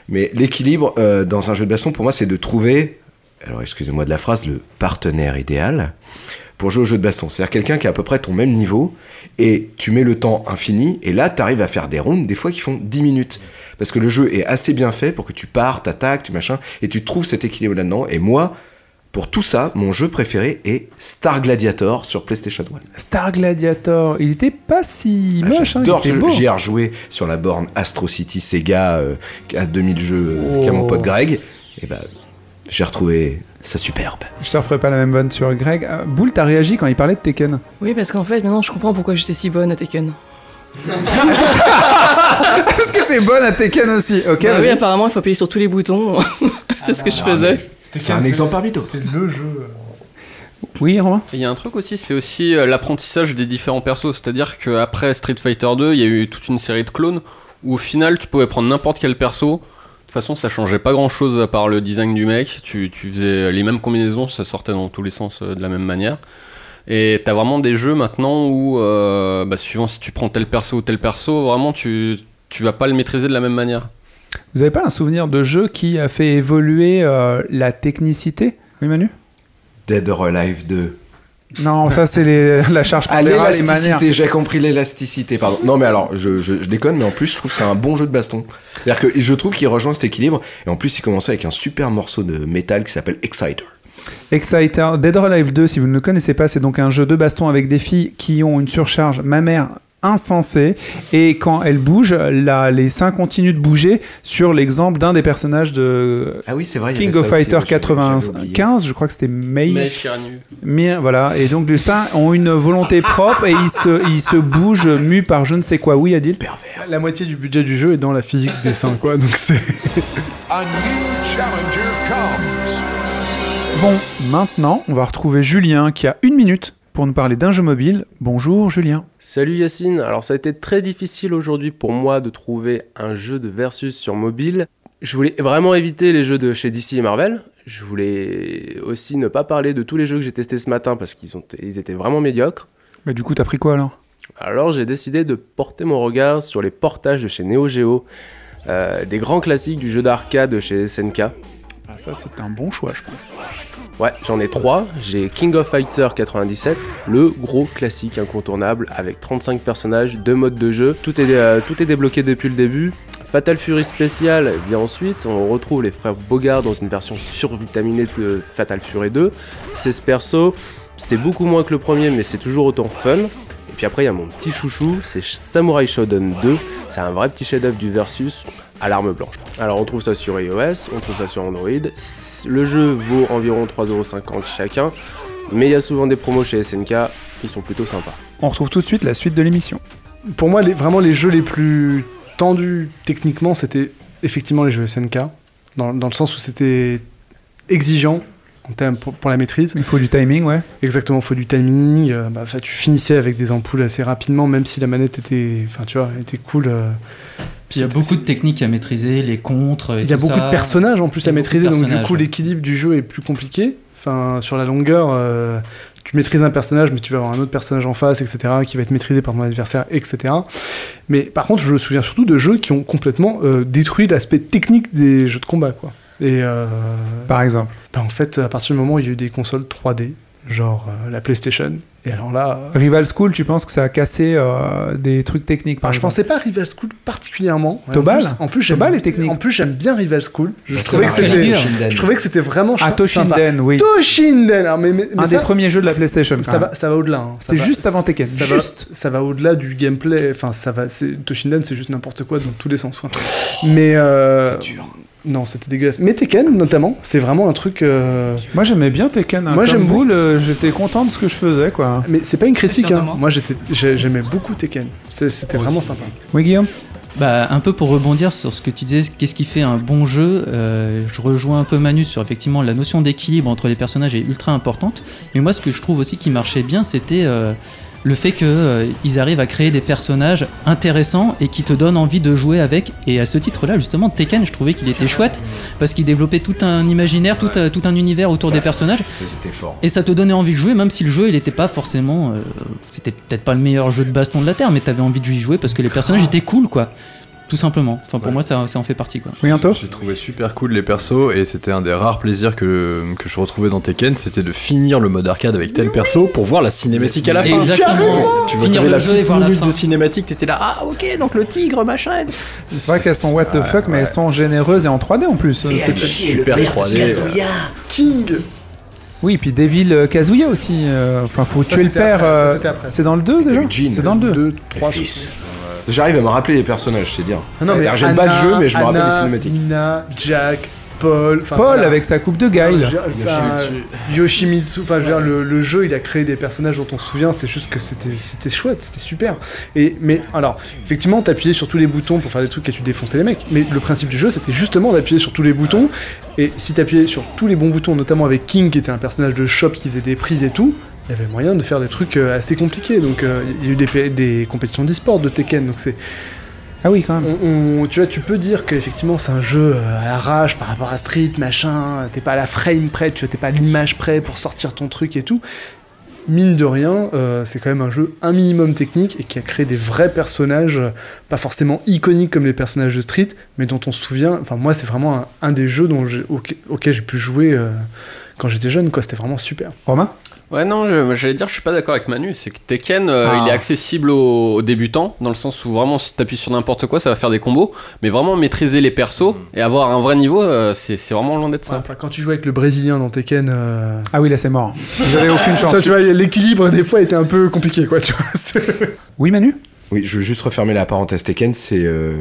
mais l'équilibre dans un jeu de baston pour moi c'est de trouver alors excusez-moi de la phrase le partenaire idéal pour jouer au jeu de baston c'est-à-dire quelqu'un qui est à peu près ton même niveau et tu mets le temps infini et là tu arrives à faire des rounds des fois qui font 10 minutes parce que le jeu est assez bien fait pour que tu pars, t'attaques, tu machin, et tu trouves cet équilibre là-dedans. Et moi, Pour tout ça, mon jeu préféré est Star Gladiator sur PlayStation 1. Star Gladiator, il était pas si moche, hein, il J'adore ce. J'y ai rejoué sur la borne Astro City Sega euh, à 2000 jeux euh, qu'a mon Oh. pote Greg. Et bah, j'ai retrouvé ça superbe. Je te referai pas la même bonne sur Greg. Euh, Boule, t'as réagi quand il parlait de Tekken. Oui, parce qu'en fait, maintenant, je comprends pourquoi j'étais si bonne à Tekken. Parce que t'es bonne à Tekken aussi. Ok, Bah oui, apparemment, il faut appuyer sur tous les boutons. c'est ce que je faisais. C'est un exemple parmi d'autres. C'est le jeu. Oui, Romain Il y a un truc aussi, c'est aussi euh, l'apprentissage des différents persos. C'est-à-dire qu'après Street Fighter 2, il y a eu toute une série de clones où au final, tu pouvais prendre n'importe quel perso. De toute façon, ça changeait pas grand-chose à part le design du mec. Tu, tu faisais les mêmes combinaisons, ça sortait dans tous les sens euh, de la même manière. Et t'as vraiment des jeux maintenant où, euh, bah, suivant si tu prends tel perso ou tel perso, vraiment tu, tu vas pas le maîtriser de la même manière. Vous avez pas un souvenir de jeu qui a fait évoluer euh, la technicité Oui, Manu? Dead or Alive 2. Non, ça c'est les- la charge Ah, pondérale, les manières. j'ai compris l'élasticité, pardon. Non, mais alors, je, je, je déconne, mais en plus, je trouve que c'est un bon jeu de baston. C'est-à-dire que je trouve qu'il rejoint cet équilibre, et en plus, il commençait avec un super morceau de métal qui s'appelle Exciter. Exciter, Dead or Alive 2, si vous ne le connaissez pas, c'est donc un jeu de baston avec des filles qui ont une surcharge mammaire insensée et quand elles bougent, là, les seins continuent de bouger sur l'exemple d'un des personnages de Ah oui, c'est vrai. King of aussi, Fighter moi, j'avais- j'avais oublié. 95, je crois que c'était Mei. Mais voilà, et donc les seins ont une volonté propre et ils se, ils se bougent mus par je ne sais quoi. Oui, Adil? La moitié du budget du jeu est dans la physique des seins, quoi. Donc c'est. A new challenger comes. Bon, maintenant, on va retrouver Julien qui a une minute pour nous parler d'un jeu mobile. Bonjour Julien. Salut Yacine, alors ça a été très difficile aujourd'hui pour moi de trouver un jeu de versus sur mobile. Je voulais vraiment éviter les jeux de chez DC et Marvel. Je voulais aussi ne pas parler de tous les jeux que j'ai testés ce matin parce qu'ils ils étaient vraiment médiocres. Mais du coup, t'as pris quoi alors? Alors j'ai décidé de porter mon regard sur les portages de chez Neo Geo, euh, des grands classiques du jeu d'arcade de chez SNK. Ah, Ça, c'est un bon choix, je pense. Ouais, j'en ai trois. J'ai King of Fighter 97, le gros classique incontournable avec 35 personnages, deux modes de jeu. Tout est, euh, tout est débloqué depuis le début. Fatal Fury Spécial vient ensuite. On retrouve les frères Bogard dans une version survitaminée de Fatal Fury 2. 16 persos, c'est beaucoup moins que le premier, mais c'est toujours autant fun. Et puis après, il y a mon petit chouchou, c'est Samurai Shodown 2. C'est un vrai petit chef-d'œuvre du versus à l'arme blanche. Alors on trouve ça sur iOS, on trouve ça sur Android. Le jeu vaut environ 3,50€ chacun, mais il y a souvent des promos chez SNK qui sont plutôt sympas. On retrouve tout de suite la suite de l'émission. Pour moi, les, vraiment, les jeux les plus tendus techniquement, c'était effectivement les jeux SNK, dans, dans le sens où c'était exigeant en termes pour, pour la maîtrise. Il faut du timing, ouais. Exactement, il faut du timing. euh, bah, enfin, tu finissais avec des ampoules assez rapidement, même si la manette était, enfin, tu vois, était cool. euh, Puis il y a beaucoup de techniques à maîtriser, les contres. et Il y a tout beaucoup ça. de personnages en plus à maîtriser, donc du coup ouais. l'équilibre du jeu est plus compliqué. Enfin, sur la longueur, euh, tu maîtrises un personnage, mais tu vas avoir un autre personnage en face, etc., qui va être maîtrisé par ton adversaire, etc. Mais par contre, je me souviens surtout de jeux qui ont complètement euh, détruit l'aspect technique des jeux de combat, quoi. Et euh, Par exemple. bah, en fait, à partir du moment où il y a eu des consoles 3D, genre euh, la PlayStation, et alors là, euh, Rival School, tu penses que ça a cassé euh, des trucs techniques par alors, je exemple pensais pas à Rival School particulièrement. Tobal plus- En plus, j'aime Tobal est technique. En plus, j'aime bien Rival School. Je trouvais que je trouvais que c'était vraiment Ah. Toshinden, oui. Toshinden alors, mais, mais- mais Un ça, des premiers jeux de la PlayStation. ça va, ça va au-delà. hein. C'est juste avant Tekken. Ça Juste. va, ça va au-delà du gameplay. Enfin, ça va. c'est- Toshinden, c'est juste n'importe quoi dans tous les sens. Mais euh, non, c'était dégueulasse. Mais Tekken, notamment, c'est vraiment un truc. euh, Moi j'aimais bien Tekken. hein. Moi, j'aime vous, le- j'étais content de ce que je faisais quoi. Mais c'est pas une critique. Hein. moi. J'aimais beaucoup Tekken. C'était vraiment sympa. Oui Guillaume? Bah, un peu pour rebondir sur ce que tu disais, qu'est-ce qui fait un bon jeu euh, Je rejoins un peu Manu sur effectivement la notion d'équilibre entre les personnages est ultra importante. Mais moi, ce que je trouve aussi qui marchait bien, c'était euh, le fait qu'ils arrivent à créer des personnages intéressants et qui te donnent envie de jouer avec. Et à ce titre-là, justement, Tekken, je trouvais qu'il était chouette parce qu'il développait tout un imaginaire, tout, un- tout un univers autour des personnages. C'était fort. Et ça te donnait envie de jouer, même si le jeu il était pas forcément. euh, c'était peut-être pas le meilleur jeu de baston de la Terre, mais t'avais envie de y jouer parce que les personnages étaient cool, quoi. Tout simplement. Enfin, pour Ouais. moi, ça, ça en fait partie, quoi. Oui Anto J'ai trouvé super cool les persos et c'était un des rares plaisirs que, que je retrouvais dans Tekken, c'était de finir le mode arcade avec tel perso pour voir la cinématique à la fin. Exactement. Tu vois, Finir le la jeu et voir la fin. de cinématique, t'étais là, ah ok, donc le tigre, machin. C'est vrai qu'elles sont what the fuck, mais elles sont généreuses et en 3D en plus. C'est- super 3D. King Oui, puis Devil euh, Kazuya aussi. euh, Enfin, faut Ça, tuer le père. euh. C'est dans le 2 déjà. C'est dans le 2. 2, 3, Fils. J'arrive à me rappeler les personnages, c'est dire. Ah non, mais J'aime pas le jeu, mais je me rappelle les cinématiques. Nina, Jack, Paul. enfin, Paul voilà. avec sa coupe de Guile. Enfin, Yoshimitsu, enfin, je veux dire, le, le jeu, il a créé des personnages dont on se souvient, c'est juste que c'était c'était chouette, c'était super. Et, mais alors, effectivement, t'appuyais sur tous les boutons pour faire des trucs et tu défonçais les mecs, mais le principe du jeu, c'était justement d'appuyer sur tous les boutons, et si t'appuyais sur tous les bons boutons, notamment avec King, qui était un personnage de shop qui faisait des prises et tout, il y avait moyen de faire des trucs euh, assez compliqués. Donc, euh, il y a eu des, des compétitions d'e-sport de Tekken, donc c'est Ah oui, quand même. on- on- tu vois, tu peux dire qu'effectivement c'est un jeu euh, à l'arrache par rapport à Street, machin, t'es pas à la frame près, tu t'es pas à l'image près pour sortir ton truc et tout. Mine de rien, euh, c'est quand même un jeu un minimum technique et qui a créé des vrais personnages, pas forcément iconiques comme les personnages de Street, mais dont on se souvient. Enfin, moi, c'est vraiment un, un des jeux dont j'ai- auquel, auquel j'ai pu jouer euh, quand j'étais jeune, quoi. C'était vraiment super. Romain? Ouais, non, je- j'allais dire, je suis pas d'accord avec Manu. C'est que Tekken, euh, Ah. il est accessible aux, aux débutants, dans le sens où vraiment, si t'appuies sur n'importe quoi, ça va faire des combos. Mais vraiment, maîtriser les persos et avoir un vrai niveau, euh, c'est c'est vraiment loin d'être ça. Enfin, quand tu jouais avec le Brésilien dans Tekken, euh, Ah oui, là c'est mort. Vous avez aucune chance. ça, tu vois, l'équilibre des fois était un peu compliqué, quoi. Tu vois. Oui, Manu? Oui, je veux juste refermer la parenthèse Tekken, c'est... euh,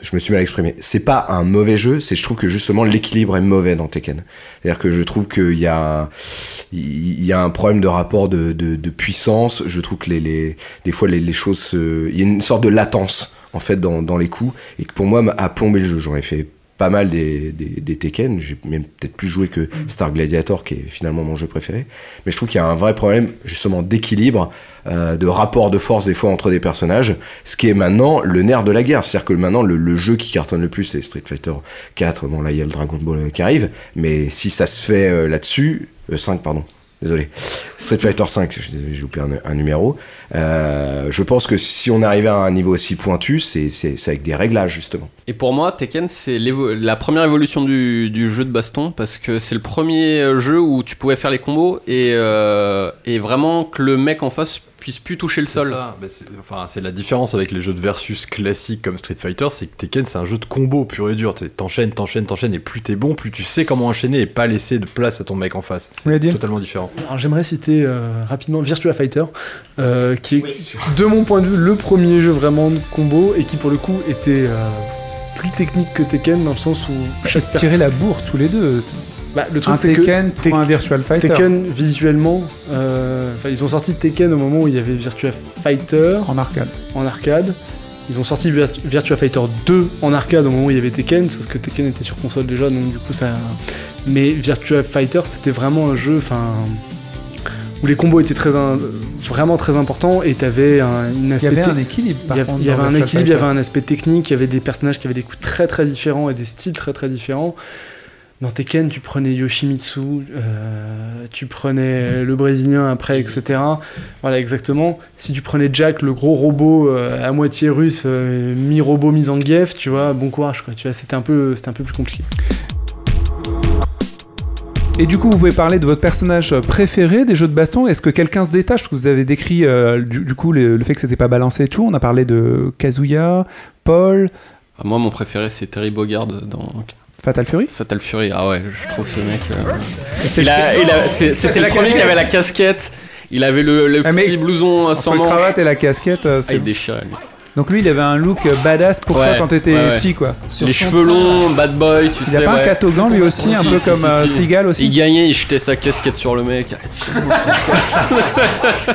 je me suis mal exprimé. C'est pas un mauvais jeu, c'est je trouve que justement l'équilibre est mauvais dans Tekken. C'est-à-dire que je trouve qu'il y a, il y a un problème de rapport de, de, de puissance, je trouve que les, les, des fois les, les choses... se- Il y a une sorte de latence, en fait, dans, dans les coups, et que pour moi a plombé le jeu. J'en ai fait pas mal des, des, des Tekken, j'ai même peut-être plus joué que Star Gladiator, qui est finalement mon jeu préféré. Mais je trouve qu'il y a un vrai problème, justement, d'équilibre, euh, de rapport de force des fois entre des personnages, ce qui est maintenant le nerf de la guerre. C'est-à-dire que maintenant, le, le jeu qui cartonne le plus, c'est Street Fighter 4. Bon, là, il y a le Dragon Ball euh, qui arrive, mais si ça se fait euh, là-dessus, euh, 5, pardon. Désolé. Street Fighter 5, j'ai loupé un, numéro. Euh, je pense que si on arrivait à un niveau aussi pointu, c'est avec des réglages, justement. Et pour moi, Tekken, c'est la première évolution du, jeu de baston parce que c'est le premier jeu où tu pouvais faire les combos et, euh, et vraiment que le mec en face puisse plus toucher le C'est sol. ça. Bah, c'est- enfin, c'est la différence avec les jeux de versus classiques comme Street Fighter, c'est que Tekken c'est un jeu de combo pur et dur. T'es- T'enchaînes, t'enchaînes, t'enchaînes, et plus t'es bon, plus tu sais comment enchaîner et pas laisser de place à ton mec en face. C'est totalement différent. Alors j'aimerais citer euh, rapidement Virtua Fighter, euh, qui est de mon point de vue le premier jeu vraiment de combo et qui pour le coup était euh, plus technique que Tekken dans le sens où se tiraient la bourre tous les deux. Bah, le truc c'est que Tekken pour Tek- un Virtual Fighter. Tekken visuellement, euh, ils ont sorti Tekken au moment où il y avait Virtua Fighter En arcade. en arcade. Ils ont sorti Virt- Virtua Fighter 2 en arcade au moment où il y avait Tekken, sauf que Tekken était sur console déjà, donc du coup ça. Mais Virtua Fighter c'était vraiment un jeu, enfin, où les combos étaient très, vraiment très importants et t'avais un, une Il y aspect. avait un équilibre. il par y avait, contre, il y avait un équilibre, il y avait un aspect technique, il y avait des personnages qui avaient des coups très très différents et des styles très très différents. Dans Tekken, tu prenais Yoshimitsu, euh, tu prenais le Brésilien après, etc. Voilà, exactement. Si tu prenais Jack, le gros robot euh, à moitié russe, euh, mi-robot, mi-Zangief, tu vois, bon courage, quoi. Tu vois, c'était un peu, c'était un peu plus compliqué. Et du coup, vous pouvez parler de votre personnage préféré des jeux de baston. Est-ce que quelqu'un se détache? Parce que vous avez décrit euh, du, du coup le, le fait que c'était pas balancé et tout. On a parlé de Kazuya, Paul, Ah, Moi, mon préféré, c'est Terry Bogard dans Fatal Fury. Fatal Fury. Ah ouais, je trouve ce mec. euh, c'est il il c'est- C'était C'est le la premier qui avait la casquette. Il avait le, le Ah, mais petit blouson euh, Entre sans le manches. cravate et la casquette, euh, Ah, c'est il déchirait lui. Donc lui, il avait un look euh, badass pour toi Ouais, quand t'étais ouais, ouais. petit, quoi. Les cheveux longs, bad boy, tu Il sais. a pas un catogan lui aussi, un Si, peu si, comme si, euh, si. Seagal aussi Il gagnait, il jetait sa casquette sur le mec.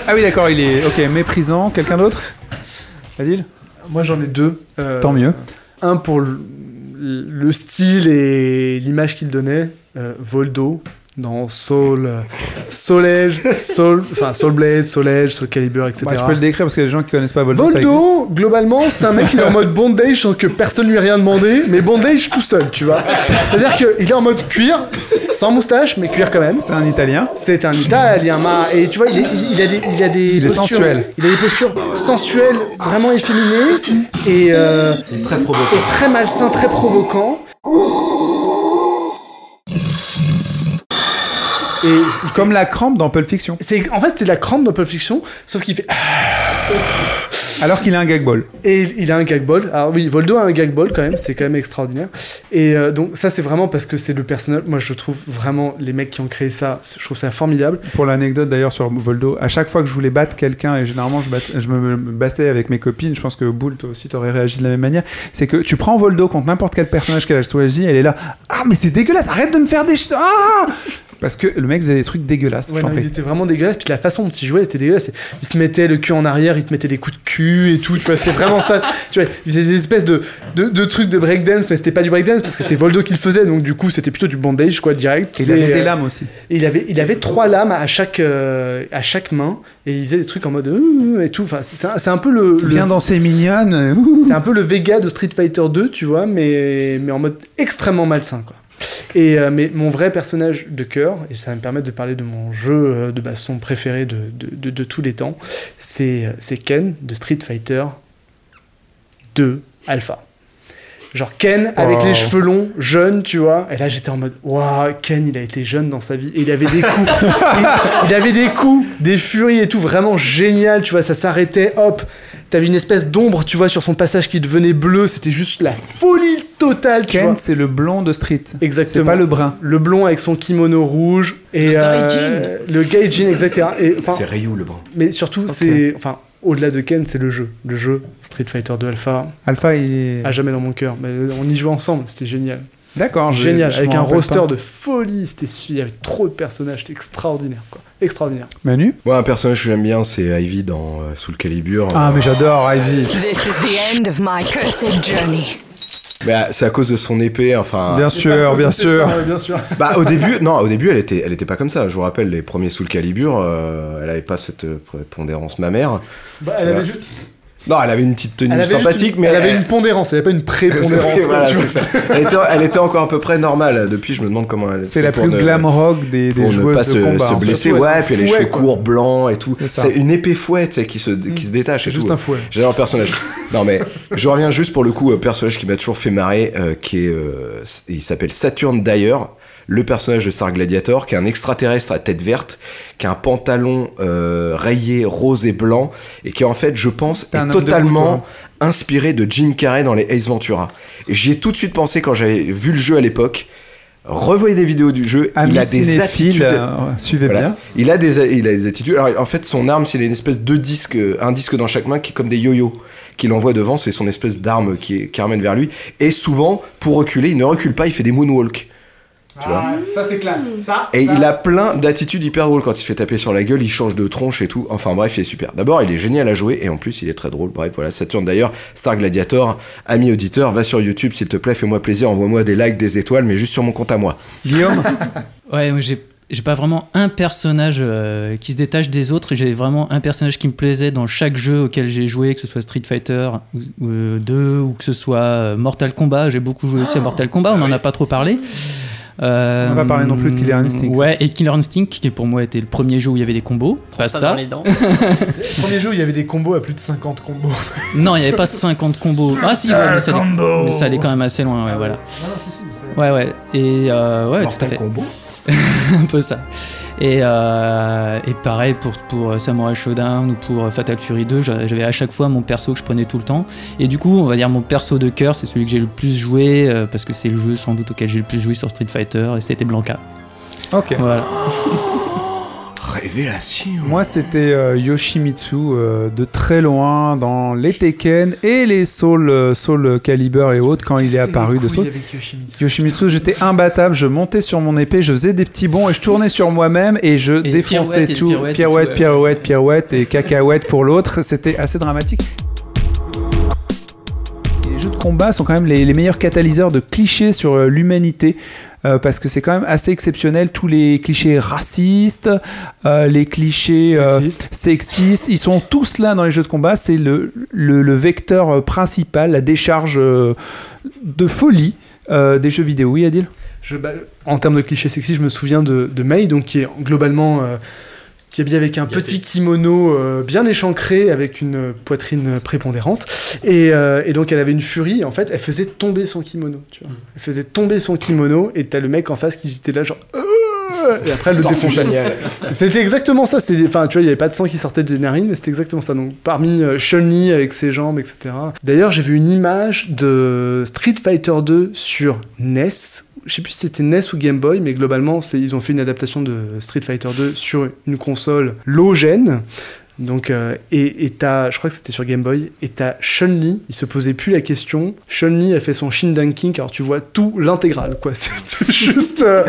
Ah oui, d'accord, il est ok, méprisant. Quelqu'un d'autre? Adil? Moi, j'en ai deux. Euh, Tant mieux. Un pour le, le style et l'image qu'il donnait, euh, Voldo dans Soul, euh, Soul Edge, Soul, enfin Soul Blade, Soul Edge, Soul Calibur, etc. Bah, je peux le décrire parce qu'il y a des gens qui connaissent pas Voldo. Voldo, globalement, c'est un mec qui est en mode bondage sans que personne lui ait rien demandé, mais bondage tout seul, tu vois. C'est-à-dire qu'il est en mode cuir, sans moustache, mais cuir quand même. C'est un Italien. C'est un italien, ma- et tu vois, il, est- a des, il a des Il est postures, sensuel. il a des postures sensuelles, vraiment efféminées, et, euh, Très provoquant. et très malsain, très provoquant. Et Comme la crampe dans Pulp Fiction. C'est en fait c'est la crampe dans Pulp Fiction, sauf qu'il fait Alors qu'il a un gag ball. et il a un gag ball. Alors oui, Voldo a un gag ball quand même, c'est quand même extraordinaire. Et euh, donc ça c'est vraiment parce que c'est le personnage. Moi je trouve vraiment les mecs qui ont créé ça, je trouve ça formidable. Pour l'anecdote d'ailleurs sur Voldo, à chaque fois que je voulais battre quelqu'un, et généralement je, me, bastais avec mes copines, je pense que Boule, toi aussi t'aurais réagi de la même manière, c'est que tu prends Voldo contre n'importe quel personnage qu'elle a choisi, elle est là, ah mais c'est dégueulasse, arrête de me faire des... Ah Parce que le mec faisait des trucs dégueulasses, Ouais, non, il était vraiment dégueulasse. Puis la façon dont il jouait, c'était dégueulasse. Il se mettait le cul en arrière, il te mettait des coups de cul et tout. Tu vois, c'était vraiment ça. Tu vois, il faisait des espèces de, de, de trucs de breakdance, mais c'était pas du breakdance parce que c'était Voldo qui le faisait. Donc du coup, c'était plutôt du bandage, quoi, direct. Et il C'est, avait des euh, lames aussi. et il avait, il avait trois lames à chaque, euh, à chaque main et il faisait des trucs en mode euh, et tout. Enfin, c'est un, c'est un peu le, le- Viens danser mignonne. c'est un peu le Vega de Street Fighter 2, tu vois, mais, mais en mode extrêmement malsain, quoi. Et euh, mais mon vrai personnage de cœur, et ça va me permettre de parler de mon jeu euh, de baston préféré de, de, de- de tous les temps, c'est euh, c'est Ken de Street Fighter 2 Alpha. Genre Ken avec Wow. les cheveux longs, jeune, tu vois. Et là j'étais en mode, waouh, Ken il a été jeune dans sa vie. Et il avait des coups, il, il avait des coups, des furies et tout, vraiment génial, tu vois. Ça s'arrêtait, hop. T'avais une espèce d'ombre, tu vois, sur son passage qui devenait bleu. C'était juste la folie totale, tu Ken, vois. c'est le blond de Street. Exactement. C'est pas le brun. Le blond avec son kimono rouge et Le euh, gaijin. le gaijin, etc. Et enfin, C'est Ryu le brun. mais surtout, c'est enfin au-delà de Ken, c'est le jeu, le jeu Street Fighter 2 Alpha, Alpha, il est... à jamais dans mon cœur. Mais on y jouait ensemble, c'était génial, D'accord. génial, je avec un roster pas. de folie. C'était il y avait trop de personnages, c'était extraordinaire, quoi, extraordinaire. Manu Moi, un personnage que j'aime bien, c'est Ivy dans euh, Soul Calibur. Ah, mais j'adore Ivy. This is the end of my cursed journey. mais, euh, c'est à cause de son épée, enfin. Bien sûr, bien sûr. ça, bien sûr. Bah au début, non, au début elle était, elle était pas comme ça. Je vous rappelle les premiers Soul Calibur, euh, elle avait pas cette euh, prépondérance mammaire. Bah, elle avait juste, Non, elle avait une petite tenue elle sympathique, une- mais elle avait une pondérance, elle avait pas une prépondérance. Voilà. Elle, était, elle était encore à peu près normale. Depuis, je me demande comment elle. C'est la plus ne- glam rock des, des pour ne joueuses pas de se, combat. se fait. blesser, ouais, puis un elle a les cheveux courts, blancs et tout. C'est ça. C'est une épée fouette tu sais, qui se, qui se détache et C'est juste tout. un fouet. J'adore le personnage. non mais je reviens juste pour le coup, euh, personnage qui m'a toujours fait marrer, euh, qui est, euh, il s'appelle Saturn Dyer, le personnage de Star Gladiator, qui est un extraterrestre à tête verte, qui a un pantalon euh, rayé rose et blanc, et qui en fait, je pense, est totalement toi. inspiré de Jim Carrey dans les Ace Ventura. Et j'y ai tout de suite pensé quand j'avais vu le jeu à l'époque. Revoyez des vidéos du jeu, il a des attitudes. euh, suivez Voilà. bien. Il a des, il a des attitudes. Alors en fait, son arme, c'est une espèce de disque, un disque dans chaque main qui est comme des yo-yo qu'il envoie devant. C'est son espèce d'arme qui, qui ramène vers lui. Et souvent, pour reculer, il ne recule pas, il fait des moonwalk. Tu vois Ah, ça c'est classe. Ça. Et ça. il a plein d'attitudes hyper drôles quand il se fait taper sur la gueule, il change de tronche et tout. Enfin bref, il est super. D'abord, il est génial à jouer et en plus, il est très drôle. Bref, voilà, Saturne d'ailleurs, Star Gladiator, ami auditeur, va sur YouTube s'il te plaît, fais-moi plaisir, envoie-moi des likes, des étoiles, mais juste sur mon compte à moi. Guillaume? Ouais, moi, j'ai j'ai pas vraiment un personnage euh, qui se détache des autres. J'ai vraiment un personnage qui me plaisait dans chaque jeu auquel j'ai joué, que ce soit Street Fighter ou, ou, euh, 2 ou que ce soit euh, Mortal Kombat. J'ai beaucoup joué aussi à Mortal Kombat, on n'en a pas trop parlé. Euh, On va pas parler non plus de Killer Instinct. Ouais, et Killer Instinct, qui pour moi était le premier jeu où il y avait des combos. Ça dans Basta. les dents. Le premier jeu, il y avait des combos à plus de 50 combos. Non, il n'y avait pas 50 combos. Ah si, ouais, mais, ça allait, mais ça allait quand même assez loin, ouais, voilà. Ah non, si, si, mais ça- Ouais, ouais. Et euh, ouais, tout à fait. Combo. un peu ça. Et, euh, et pareil pour, pour euh, Samurai Showdown ou pour euh, Fatal Fury 2, j'a- j'avais à chaque fois mon perso que je prenais tout le temps. Et du coup, on va dire mon perso de cœur, c'est celui que j'ai le plus joué, euh, parce que c'est le jeu sans doute auquel j'ai le plus joué sur Street Fighter, et c'était Blanca. Ok. Voilà. Révélation. Moi, c'était euh, Yoshimitsu euh, de très loin dans les Tekken et les Soul, euh, Soul Calibur et autres quand il est apparu de avec Yoshimitsu. Yoshimitsu, j'étais imbattable, je montais sur mon épée, je faisais des petits bonds et je tournais sur moi-même et je défonçais pirouette tout. pirouette et Pirouette, tout, pirouette, pirouette et cacahuète pour l'autre. C'était assez dramatique. Les jeux de combat sont quand même les, les meilleurs catalyseurs de clichés sur l'humanité. Euh, parce que c'est quand même assez exceptionnel, tous les clichés racistes, euh, les clichés euh, Sexiste. sexistes, ils sont tous là dans les jeux de combat. C'est le, le, le vecteur principal, la décharge euh, de folie euh, des jeux vidéo. Oui, Adil? Je- bah, en termes de clichés sexy, je me souviens de, de Mei, donc qui est globalement euh, qui est bien avec un petit kimono euh, bien échancré avec une poitrine prépondérante et, euh, et donc elle avait une furie en fait elle faisait tomber son kimono tu vois elle faisait tomber son kimono et t'as le mec en face qui était là genre Euh Et après, elle le défonçait. C'était exactement ça. Enfin, tu vois, il n'y avait pas de sang qui sortait des narines, mais c'était exactement ça. Donc, parmi euh, Chun-Li avec ses jambes, etc. D'ailleurs, j'ai vu une image de Street Fighter 2 sur NES. Je sais plus si c'était NES ou Game Boy, mais globalement, ils ont fait une adaptation de Street Fighter 2 sur une console low-gen. Donc, euh, et et je crois que c'était sur Game Boy, et t'as Chun-Li, il se posait plus la question. Chun-Li a fait son Shindanking, alors tu vois tout l'intégrale, quoi. C'est juste. euh,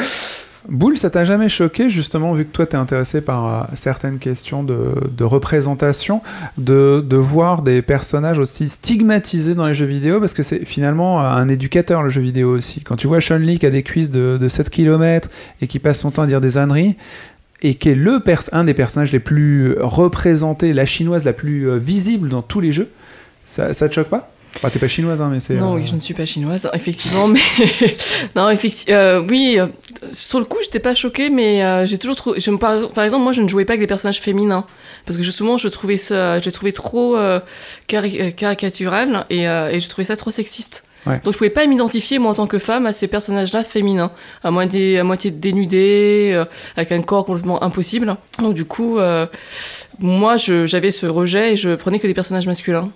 Boule, ça t'a jamais choqué, justement, vu que toi t'es intéressé par euh, certaines questions de, représentation, de, voir des personnages aussi stigmatisés dans les jeux vidéo, parce que c'est finalement euh, un éducateur le jeu vidéo aussi. Quand tu vois Chun-Li qui a des cuisses de, de 7 km et qui passe son temps à dire des âneries, et qui est le un des personnages les plus représentés, la chinoise la plus euh, visible dans tous les jeux, ça, ça te choque pas? Enfin, t'es pas chinoise, hein, mais c'est. Non, euh, oui, je ne suis pas chinoise, effectivement, mais non, effectivement, oui, euh, sur le coup, j'étais pas choquée, mais euh, j'ai toujours trouvé, je me- par, par exemple, moi, je ne jouais pas avec les personnages féminins parce que je- souvent, je trouvais ça, je les trouvais trop euh, cari- euh, caricatural et, euh, et je trouvais ça trop sexiste. Ouais. Donc je pouvais pas m'identifier moi en tant que femme à ces personnages-là féminins, à moitié, à moitié dénudés, euh, avec un corps complètement impossible. Donc du coup, euh, moi j'avais ce rejet et je prenais que des personnages masculins.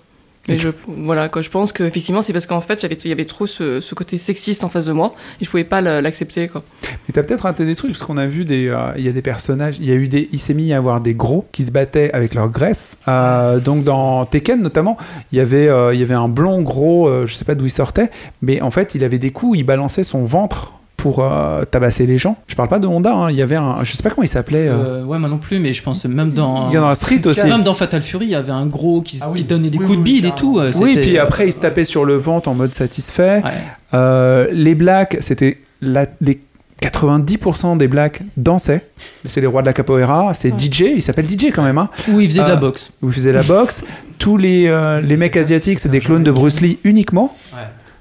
Et je, voilà, quoi, je pense qu'effectivement, c'est parce qu'en fait, il y avait trop ce, ce côté sexiste en face de moi et je pouvais pas l'accepter. quoi. Mais t'as peut-être raté des trucs, parce qu'on a vu des. euh, y a des personnages. Il y a eu des. Il s'est mis à avoir des gros qui se battaient avec leur graisse. Euh, donc dans Tekken notamment, il y avait, euh, il y avait un blond gros, je sais pas d'où il sortait, mais en fait, il avait des coups, il balançait son ventre pour euh, tabasser les gens. Je parle pas de Honda, hein, il y avait un. Je sais pas comment il s'appelait. euh, Euh, ouais, moi non plus, mais je pense même dans. Il y a dans la street aussi. Même dans Fatal Fury, il y avait un gros qui, Ah oui. qui donnait des Oui, coups de oui, bide et carrément. tout. euh, Oui, c'était- puis après, il se tapait sur le ventre en mode satisfait. Ouais. Euh, les blacks, c'était la- les 90% des blacks dansaient. C'est les rois de la capoeira. C'est DJ, il s'appelle DJ quand même. Hein. Où il faisait de Euh, la boxe. Il faisait la boxe. Tous les, euh, les mecs asiatiques, c'est des clones de Bruce Lee uniquement.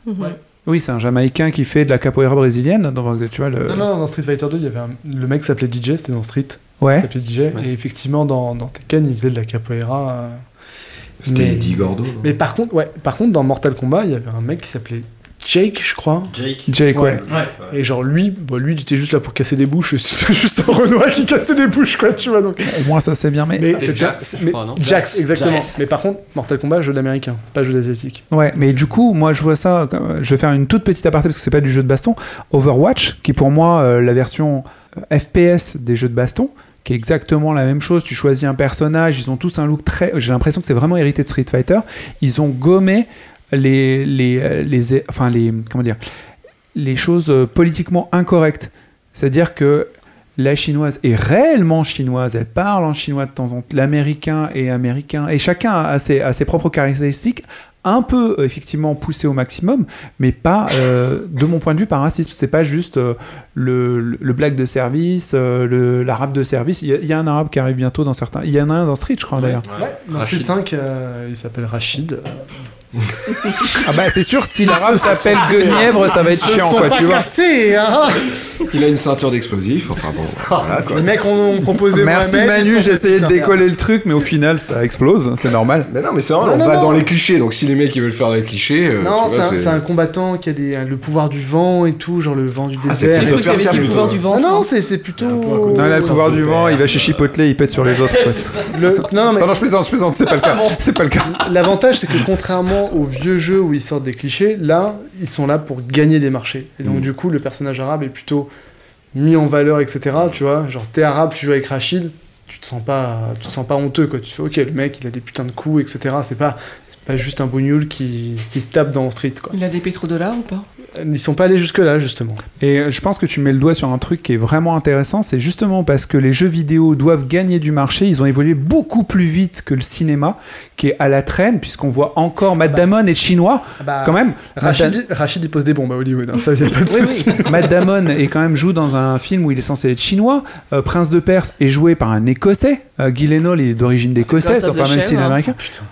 Mhm. Ouais. Oui, c'est un Jamaïcain qui fait de la capoeira brésilienne. Donc, tu vois, le... Non, non, dans Street Fighter 2, il y avait un- le mec s'appelait DJ, c'était dans Street. Il Ouais. s'appelait DJ. Et effectivement, dans, dans Tekken, il faisait de la capoeira. euh, C'était mais- Eddie Gordo. Mais par contre, ouais, par contre, dans Mortal Kombat, il y avait un mec qui s'appelait Jake, je crois. Jake. Jake, ouais. Et genre lui, bah, lui, il était juste là pour casser des bouches. C'était juste un Renoir qui cassait des bouches, quoi, tu vois. Donc. Au moins, ça c'est bien. Mais, Mais c'était- Jax, mais- Jax, exactement. Jax. Mais par contre, Mortal Kombat, jeu d'américain, pas jeu d'asiatique. Ouais, mais du coup, moi je vois ça. comme- Je vais faire une toute petite aparté parce que c'est pas du jeu de baston. Overwatch, qui est pour moi euh, la version euh, FPS des jeux de baston, qui est exactement la même chose. Tu choisis un personnage, ils ont tous un look très. J'ai l'impression que c'est vraiment hérité de Street Fighter. Ils ont gommé les les euh, les, enfin les comment dire les choses euh, politiquement incorrectes. C'est-à-dire que la chinoise est réellement chinoise, elle parle en chinois de temps en temps, l'américain est américain, et chacun a ses, a ses propres caractéristiques, un peu euh, effectivement poussées au maximum, mais pas, euh, de mon point de vue, pas racisme. C'est pas juste euh, le, le, black de service, euh, le- l'arabe de service. Il y, a, il y a un arabe qui arrive bientôt dans certains. Il y en a un dans Street, je crois d'ailleurs. Ouais, dans Rachid. Street 5, euh, il s'appelle Rachid. Ah bah c'est sûr, si l'arabe s'appelle Guenièvre, ça va être chiant, quoi, tu vois. cassés, hein Il a une ceinture d'explosifs. Enfin bon, voilà quoi. Les mecs ont, ont proposé Merci Mohamed, Manu, j'ai essayé de décoller le truc, mais au final ça explose, c'est normal. Mais non, mais c'est vrai, Non, on non, va non. dans les clichés. Donc si les mecs ils veulent faire les clichés. euh, Non, c'est un, c'est un combattant qui a des, le pouvoir du vent et tout, genre le vent du Ah, c'est désert. Dit le pouvoir plutôt. du Non, ventre. non, c'est c'est plutôt. Non, là, le pouvoir du vent, il va chez Chipotle, il pète sur les autres. quoi. Le- Non, non, mais Non, non, je plaisante, je plaisante, c'est pas le cas. C'est pas le cas. L'avantage, c'est que contrairement aux vieux jeux où ils sortent des clichés, là, ils sont là pour gagner des marchés. Et donc, Mm. du coup, le personnage arabe est plutôt mis en valeur, etc. Tu vois, genre, t'es arabe, tu joues avec Rachid, tu te sens pas, tu te sens pas honteux, quoi. Tu fais, ok, le mec, il a des putains de coups, etc. C'est pas, c'est pas juste un bougnoul qui, qui se tape dans Street, quoi. Il a des pétrodollars ou pas? Ils sont pas allés jusque-là, justement. Et euh, je pense que tu mets le doigt sur un truc qui est vraiment intéressant, c'est justement parce que les jeux vidéo doivent gagner du marché, ils ont évolué beaucoup plus vite que le cinéma, qui est à la traîne, puisqu'on voit encore Matt Damon est chinois, Ah bah, quand même. Rachid, Rachid, il pose des bombes à Hollywood, hein, ça, y a pas de Oui, souci. oui. Matt Damon est quand même joue dans un film où il est censé être chinois. Euh, Prince de Perse est joué par un Écossais. Euh, Guy Lennon est d'origine d'écossais, Ghost of enfin même s'il est hein. américain. Putain.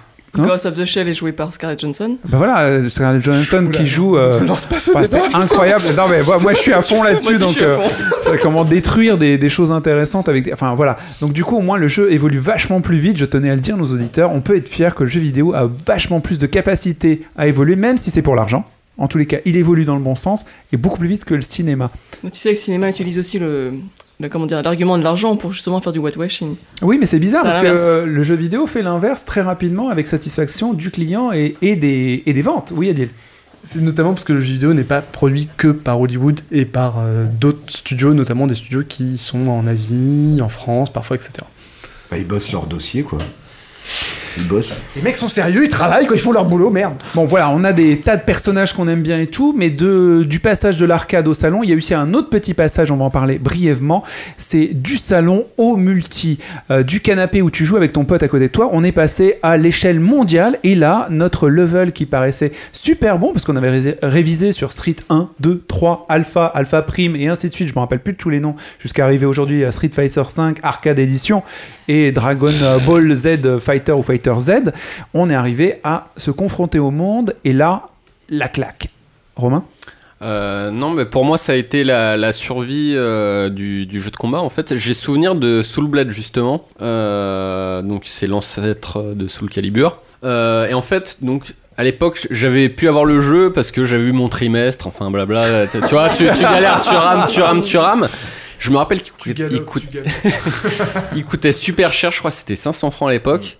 Ghost of the Shell est joué par Scarlett Johansson. Bah voilà, euh, Scarlett Johansson qui joue. euh, Lance pas ce enfin, débat, c'est incroyable. Non mais moi, moi, je suis à fond là-dessus, donc euh, c'est comment détruire des, des choses intéressantes avec. Des... Enfin voilà. Donc du coup, au moins le jeu évolue vachement plus vite. Je tenais à le dire, nos auditeurs. On peut être fier que le jeu vidéo a vachement plus de capacité à évoluer, même si c'est pour l'argent. En tous les cas, il évolue dans le bon sens et beaucoup plus vite que le cinéma. Tu sais que le cinéma utilise aussi le, le- comment dire, l'argument de l'argent pour justement faire du whitewashing. Oui, mais c'est bizarre parce que euh, le jeu vidéo fait l'inverse très rapidement avec satisfaction du client et, et des, et des ventes. Oui, Adil. C'est notamment parce que le jeu vidéo n'est pas produit que par Hollywood et par euh, d'autres studios, notamment des studios qui sont en Asie, en France, parfois, etc. Bah, ils bossent leur dossier, quoi. Ils bossent. Les mecs sont sérieux, ils travaillent, quoi, ils font leur boulot, merde. Bon, voilà, on a des tas de personnages qu'on aime bien et tout, mais de, du passage de l'arcade au salon, il y a aussi un autre petit passage, on va en parler brièvement. C'est du salon au multi. Euh, du canapé où tu joues avec ton pote à côté de toi, on est passé à l'échelle mondiale, et là, notre level qui paraissait super bon, parce qu'on avait ré- révisé sur Street 1, 2, 3, Alpha, Alpha Prime, et ainsi de suite, je me rappelle plus de tous les noms, jusqu'à arriver aujourd'hui à Street Fighter 5, Arcade Edition, et Dragon Ball Z Fighter ou Fighter Z, on est arrivé à se confronter au monde et là, la claque. Romain Euh, non, mais pour moi, ça a été la, survie euh, du, jeu de combat. En fait, j'ai souvenir de Soul Blade, justement. Euh, donc, c'est l'ancêtre de Soul Calibur. Et en fait, donc. À l'époque, j'avais pu avoir le jeu parce que j'avais eu mon trimestre, enfin blabla. Tu vois, tu, tu galères, tu rames, tu rames, tu rames. Je me rappelle qu'il coûtait, il coûtait super cher, je crois que c'était 500 francs à l'époque.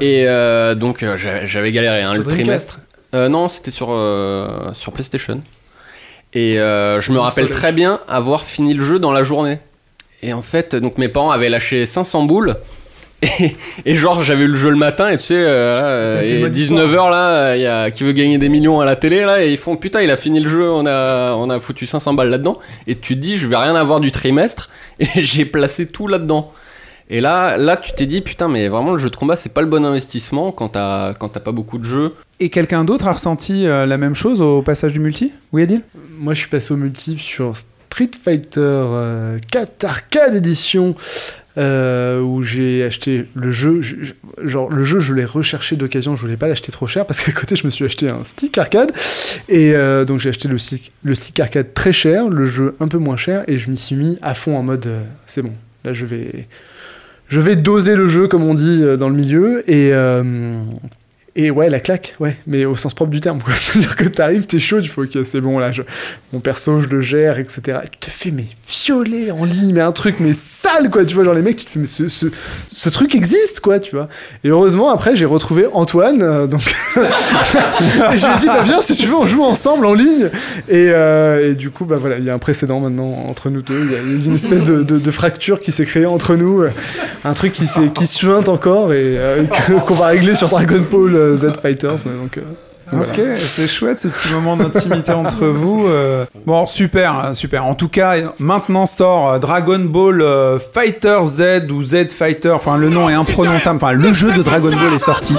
Et euh, donc euh, j'a- j'avais galéré hein, le trimestre. Euh, non, c'était sur, euh, sur PlayStation. Et euh, je me rappelle soleil. très bien avoir fini le jeu dans la journée. Et en fait, donc mes parents avaient lâché 500 boules. Et, et genre, j'avais eu le jeu le matin, et tu sais, euh, là, euh, et 19h là, il y a qui veut gagner des millions à la télé là, et ils font putain, il a fini le jeu, on a, on a foutu 500 balles là-dedans. Et tu te dis, je vais rien avoir du trimestre, et j'ai placé tout là-dedans. Et là, là, tu t'es dit, putain, mais vraiment, le jeu de combat, c'est pas le bon investissement quand t'as quand t'as pas beaucoup de jeux. Et quelqu'un d'autre a ressenti euh, la même chose au passage du multi? Oui, Adil? Moi, je suis passé au multi sur Street Fighter euh, 4 Arcade Edition. Euh, où j'ai acheté le jeu, je- je- genre le jeu je l'ai recherché d'occasion, je voulais pas l'acheter trop cher parce qu'à côté je me suis acheté un stick arcade. Et euh, donc j'ai acheté le stick, le stick arcade très cher, le jeu un peu moins cher et je m'y suis mis à fond en mode euh, c'est bon, là je vais je vais doser le jeu comme on dit dans le milieu. Et et ouais la claque ouais mais au sens propre du terme quoi. C'est à dire que t'arrives t'es chaud il faut que c'est bon là mon perso je le gère etc et tu te fais mais violer en ligne mais un truc mais sale quoi tu vois genre les mecs tu te fais mais ce, truc existe quoi tu vois. Et heureusement après j'ai retrouvé Antoine euh, donc et je lui ai dit bah viens si tu veux on joue ensemble en ligne. Et, euh, et du coup bah voilà il y a un précédent maintenant entre nous deux. Il y a, une espèce de, fracture qui s'est créée entre nous euh, un truc qui, qui suinte encore et qu'on va régler sur Dragon Ball euh, Z Fighters donc euh, voilà. Ok, c'est chouette ce petit moment d'intimité entre vous. euh. Bon, super, hein, super. En tout cas, maintenant sort Dragon Ball euh, Fighter Z ou Z Fighter. Enfin, le nom est imprononçable. Enfin, le jeu de Dragon Ball est sorti.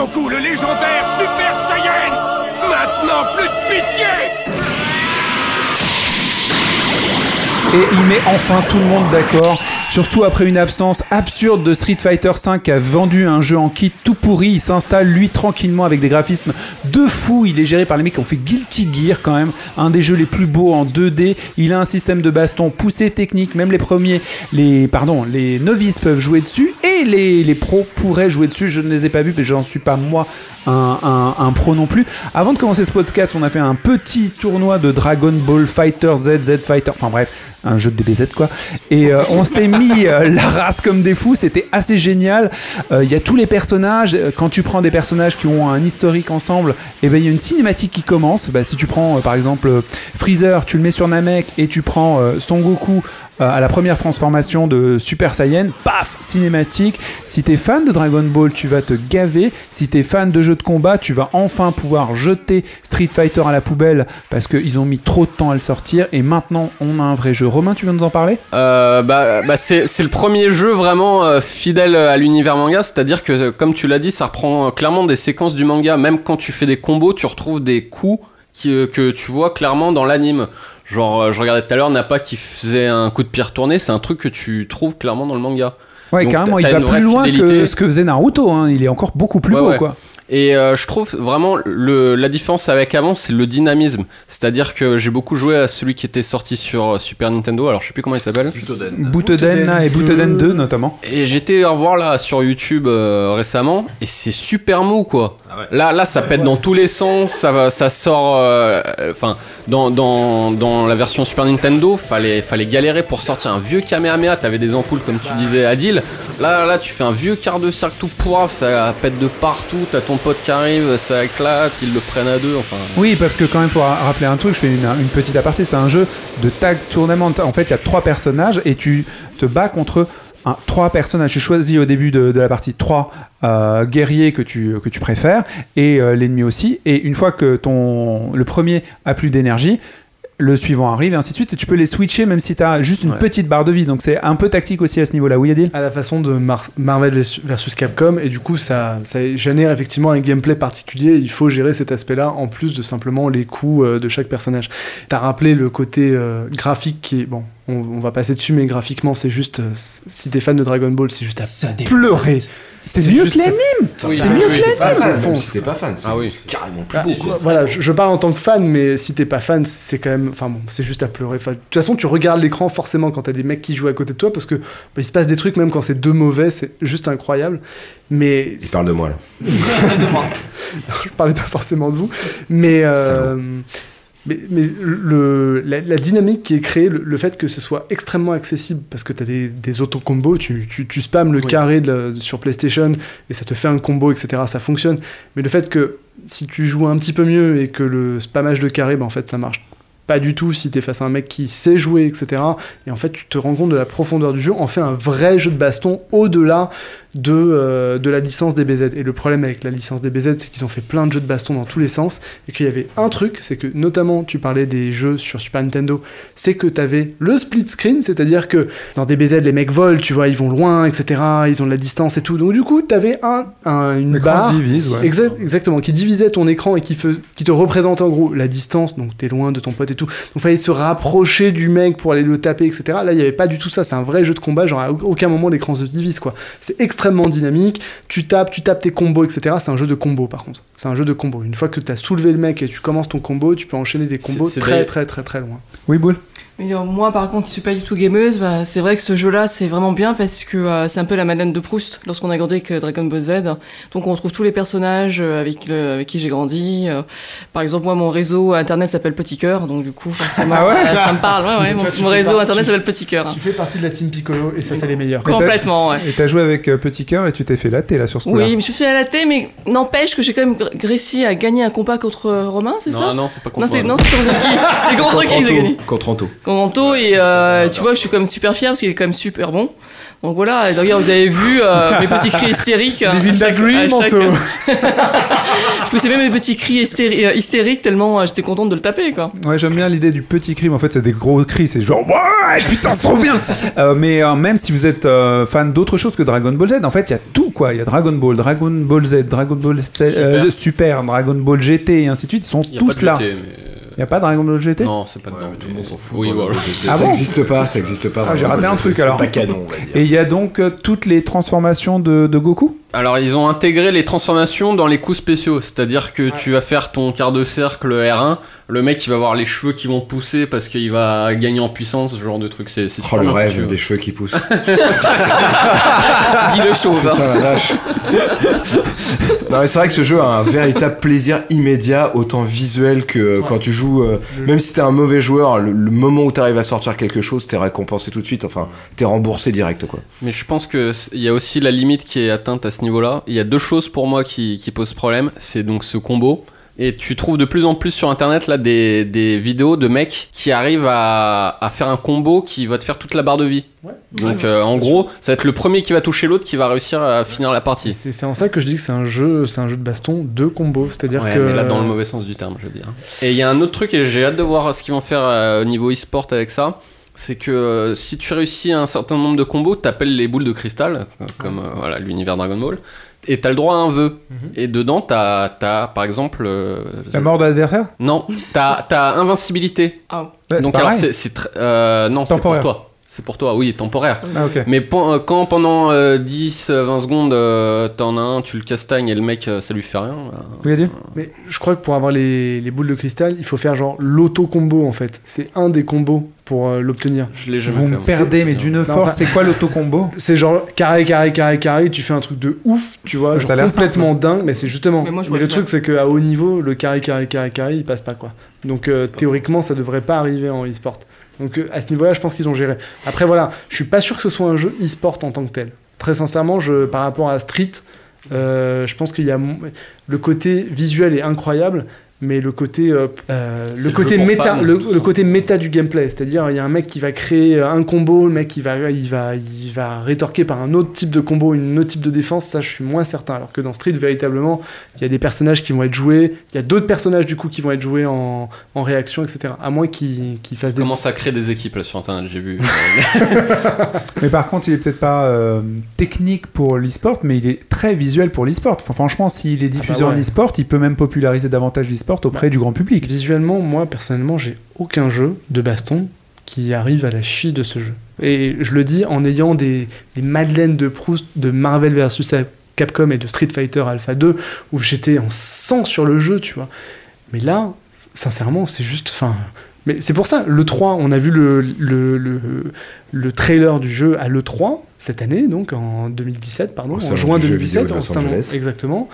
Goku, le légendaire Super Saiyan. Maintenant, plus de pitié Et il met enfin tout le monde d'accord. Surtout après une absence absurde de Street Fighter V qui a vendu un jeu en kit tout pourri. Il s'installe lui tranquillement avec des graphismes de fou. Il est géré par les mecs qui ont fait Guilty Gear quand même. Un des jeux les plus beaux en 2D. Il a un système de baston poussé technique. Même les premiers, les, pardon, les novices peuvent jouer dessus. Et les, les pros pourraient jouer dessus. Je ne les ai pas vus, mais j'en suis pas moi un, pro non plus. Avant de commencer ce podcast, on a fait un petit tournoi de Dragon Ball Fighter Z, Z Fighter. Enfin bref, un jeu de DBZ quoi. Et euh, on s'est mis euh, la race comme des fous. C'était assez génial. Euh, Il y a tous les personnages. Quand tu prends des personnages qui ont un historique ensemble, et ben il y a une cinématique qui commence. Bah, si tu prends par exemple Freezer, tu le mets sur Namek et tu prends Son Goku euh, à la première transformation de Super Saiyan, paf, cinématique. Si t'es fan de Dragon Ball, tu vas te gaver. Si t'es fan de jeux de combat, tu vas enfin pouvoir jeter Street Fighter à la poubelle parce qu'ils ont mis trop de temps à le sortir et maintenant on a un vrai jeu. Romain, tu veux nous en parler? Euh, bah, bah, c'est le premier jeu vraiment euh, fidèle à l'univers manga, c'est-à-dire que comme tu l'as dit, ça reprend clairement des séquences du manga. Même quand tu fais des combos, tu retrouves des coups que tu vois clairement dans l'anime. Genre, euh, je regardais tout à l'heure Nappa qui faisait un coup de pied retourné, c'est un truc que tu trouves clairement dans le manga. Ouais, Donc, carrément, il va plus loin que ce que faisait Naruto. hein. Il est encore beaucoup plus Ouais, beau, ouais. quoi. Et euh, je trouve vraiment le, la différence avec avant, c'est le dynamisme. C'est-à-dire que j'ai beaucoup joué à celui qui était sorti sur euh, Super Nintendo. Alors je sais plus comment il s'appelle. Butoden et Butoden 2 notamment. Et j'étais à voir là sur YouTube euh, récemment et c'est super mou quoi. Là, là, ça pète dans tous les sens, ça, va, ça sort. euh, Enfin, dans, dans, dans la version Super Nintendo, fallait, fallait galérer pour sortir un vieux Kamehameha. T'avais des ampoules comme tu disais, Adil. Là, là, tu fais un vieux quart de cercle tout poivre, ça pète de partout. T'as ton qui arrive, ça éclate, ils le prennent à deux. Oui, parce que quand même, pour rappeler un truc, je fais une, petite aparté, c'est un jeu de tag tournament. En fait, il y a trois personnages et tu te bats contre trois personnages. Tu choisis au début de, la partie trois euh, guerriers que tu, préfères et euh, l'ennemi aussi. Et une fois que le premier a plus d'énergie, le suivant arrive et ainsi de suite. Et tu peux les switcher même si tu as juste une petite barre de vie. Donc c'est un peu tactique aussi à ce niveau-là. Oui, Adil? À la façon de Mar- Marvel vs- versus Capcom. Et du coup ça, ça génère effectivement un gameplay particulier. Il faut gérer cet aspect là en plus de simplement les coups euh, de chaque personnage. T'as rappelé le côté euh, graphique qui est bon on, on va passer dessus mais graphiquement c'est juste euh, si t'es fan de Dragon Ball c'est juste à pleurer C'est mieux que l'anime Oui, C'est c'est mieux mieux que que l'anime. l'anime si t'es pas fan, c'est Ah oui. c'est carrément plus Ah, beau, quoi. voilà, je, je parle en tant que fan, mais si t'es pas fan, c'est quand même. Enfin bon, c'est juste à pleurer. Enfin, de toute façon, tu regardes l'écran forcément quand t'as des mecs qui jouent à côté de toi parce que bah, il se passe des trucs même quand c'est deux mauvais, c'est juste incroyable. Mais. Il parle de moi là. je parlais pas forcément de vous, mais. euh, mais, mais le, la, la dynamique qui est créée, le, le fait que ce soit extrêmement accessible, parce que tu as des, des auto-combos, tu, tu, le Oui. carré de la- sur PlayStation et ça te fait un combo, etc. Ça fonctionne. Mais le fait que si tu joues un petit peu mieux et que le spammage de carré, bah, en fait, ça marche pas du tout si t'es face à un mec qui sait jouer, etc. Et en fait, tu te rends compte de la profondeur du jeu, en fait un vrai jeu de baston au-delà de, euh, de la licence DBZ. Et le problème avec la licence DBZ, c'est qu'ils ont fait plein de jeux de baston dans tous les sens, et qu'il y avait un truc, c'est que notamment, tu parlais des jeux sur Super Nintendo, c'est que t'avais le split screen, c'est-à-dire que dans DBZ, les mecs volent, tu vois, ils vont loin, etc., ils ont de la distance et tout. Donc du coup, t'avais un, un, une barre... se divise, ouais. Exact- exactement, qui divisait ton écran et qui, fe- qui te représentait en gros la distance, donc t'es loin de ton pote et tout. Donc il fallait se rapprocher du mec pour aller le taper, etc. Là, il n'y avait pas du tout ça, c'est un vrai jeu de combat, genre à au- aucun moment l'écran se divise, quoi. C'est extrêmement dynamique, tu tapes, tu tapes tes combos, etc. C'est un jeu de combo par contre. C'est un jeu de combo. Une fois que t'as soulevé le mec et tu commences ton combo, tu peux enchaîner des combos très, d'ailleurs- très, très, très loin. Oui, Boule Mais, euh, moi, par contre, qui suis pas du tout gameuse, bah, c'est vrai que ce jeu-là, c'est vraiment bien parce que euh, c'est un peu la Madeleine de Proust lorsqu'on a grandi avec euh, Dragon Ball Z. Donc, on retrouve tous les personnages avec, le- avec qui j'ai grandi. Par exemple, moi, mon réseau internet s'appelle Petit Cœur, donc du coup, forcément, Ah ouais? euh, ça me parle. Ouais, ouais, mon, Toi, réseau internet s'appelle Petit Cœur. Tu fais partie de la team Piccolo et ça, c'est les meilleurs. Complètement, ouais. Et t'as joué avec Petit Cœur et tu t'es fait latter là sur ce coup-là. Oui, je suis fait à la tête, mais n'empêche que j'ai quand même réussi à gagner un combat contre Romain, c'est ça? non, non, c'est pas contre non, c'est contre qui? C'est contre qui j'ai gagné? Contre Anto. Contre Anto, et euh, tu vois, je suis quand même super fier parce qu'il est quand même super bon. Donc voilà, et d'ailleurs, vous avez vu euh, mes petits cris hystériques. euh, Living à chaque- the dream, à chaque- Anto. Je poussais même mes petits cris hystéri- hystériques tellement euh, j'étais contente de le taper, quoi. Ouais, j'aime bien l'idée du petit cri, mais en fait, c'est des gros cris, c'est genre, ouais, putain, c'est trop bien! Euh, mais euh, même si vous êtes euh, fan d'autre chose que Dragon Ball Z, en fait, il y a tout, quoi. Il y a Dragon Ball, Dragon Ball Z, Dragon Ball Z, euh, Super, Dragon Ball GT et ainsi de suite, ils sont Il y a pas tous de là. GT, mais- Il n'y a pas Dragon Ball GT? Non, c'est pas dedans. mais tout le monde s'en fout. Oui, quoi. voilà. Ah ça bon? existe pas, ça existe pas. Ah, j'ai raté un truc, C'est alors. pas canon, on va dire. Et il y a donc euh, toutes les transformations de, de Goku? Alors ils ont intégré les transformations dans les coups spéciaux, c'est-à-dire que tu vas faire ton quart de cercle R1, le mec il va avoir les cheveux qui vont pousser parce qu'il va gagner en puissance, ce genre de truc, c'est c'est Oh le rêve, les cheveux qui poussent. Dis le chauve. hein. Putain la vache. non mais c'est vrai que ce jeu a un véritable plaisir immédiat, autant visuel que euh, quand tu joues. euh, même si t'es un mauvais joueur, le, le moment où t'arrives à sortir quelque chose, t'es récompensé tout de suite. Enfin, t'es remboursé direct quoi. Mais je pense que c- il y a aussi la limite qui est atteinte à ce niveau-là. Il y a deux choses pour moi qui, qui posent problème. C'est donc ce combo. Et tu trouves de plus en plus sur internet là des, des vidéos de mecs qui arrivent à, à faire un combo qui va te faire toute la barre de vie. Donc euh, en gros, ça va être le premier qui va toucher l'autre qui va réussir à finir la partie. C'est c'est en ça que je dis que c'est un jeu, c'est un jeu de baston de combo, c'est-à-dire Ouais, que mais là dans le mauvais sens du terme, je veux dire. Et il y a un autre truc et j'ai hâte de voir ce qu'ils vont faire euh, au niveau e-sport avec ça. C'est que euh, si tu réussis un certain nombre de combos, t'appelles les boules de cristal, euh, comme euh, voilà l'univers Dragon Ball, et t'as le droit à un vœu. Et dedans, t'as, t'as par exemple. euh, La mort de l'adversaire? Non, t'as, t'as invincibilité. Ah. Ouais, c'est Donc alors c'est, c'est tr- euh, non, c'est pour Temporaire. toi. C'est pour toi, oui, temporaire. Ah, ok. Mais euh, quand pendant euh, 10-20 secondes, euh, t'en as un, tu le castagnes et le mec, euh, ça lui fait rien. Oui, Mais je crois que pour avoir les, les boules de cristal, il faut faire genre l'auto-combo en fait. C'est un des combos pour euh, l'obtenir. je l'ai jamais Vous fait. me perdez, mais d'une force, c'est quoi l'autocombo C'est genre carré, carré, carré, carré, tu fais un truc de ouf, tu vois, Ça a genre l'air complètement dingue, mais c'est justement. Mais moi, je mais le truc, c'est qu'à haut niveau, le carré, carré, carré, carré, il passe pas quoi. Donc euh, théoriquement, ça devrait pas arriver en e-sport. Donc euh, à ce niveau-là, je pense qu'ils ont géré. Après voilà, je suis pas sûr que ce soit un jeu e-sport en tant que tel. Très sincèrement, par rapport à Street, euh, je pense qu'il y a le côté visuel est incroyable. Mais le côté, euh, euh, le le côté pour méta, le, le côté méta du gameplay, c'est-à-dire il y a un mec qui va créer euh, un combo, le mec il va, il va, il va rétorquer par un autre type de combo, une autre type de défense, ça je suis moins certain. Alors que dans Street véritablement, il y a des personnages qui vont être joués, il y a d'autres personnages du coup qui vont être joués en, en réaction, etc. À moins qu'ils qu'ils fassent des Commence à créer des équipes là sur internet, j'ai vu. Mais par contre, il est peut-être pas euh, technique pour l'e-sport, mais il est très visuel pour l'e-sport. Enfin, franchement, s'il est diffusé bah ouais. en e-sport, il peut même populariser davantage l'e-sport auprès du grand public. Visuellement, moi personnellement, j'ai aucun jeu de baston qui arrive à la cheville de ce jeu. Et je le dis en ayant des, des Madeleines de Proust de Marvel versus Capcom et de Street Fighter Alpha 2 où j'étais en sang sur le jeu, tu vois. Mais là, sincèrement, c'est juste. Enfin. Mais c'est pour ça, le 3, on a vu le, le, le, le trailer du jeu à l'E3 cette année, donc en 2017, pardon, Au en juin du jeu vidéo 2017, de en Los Angeles. exactement.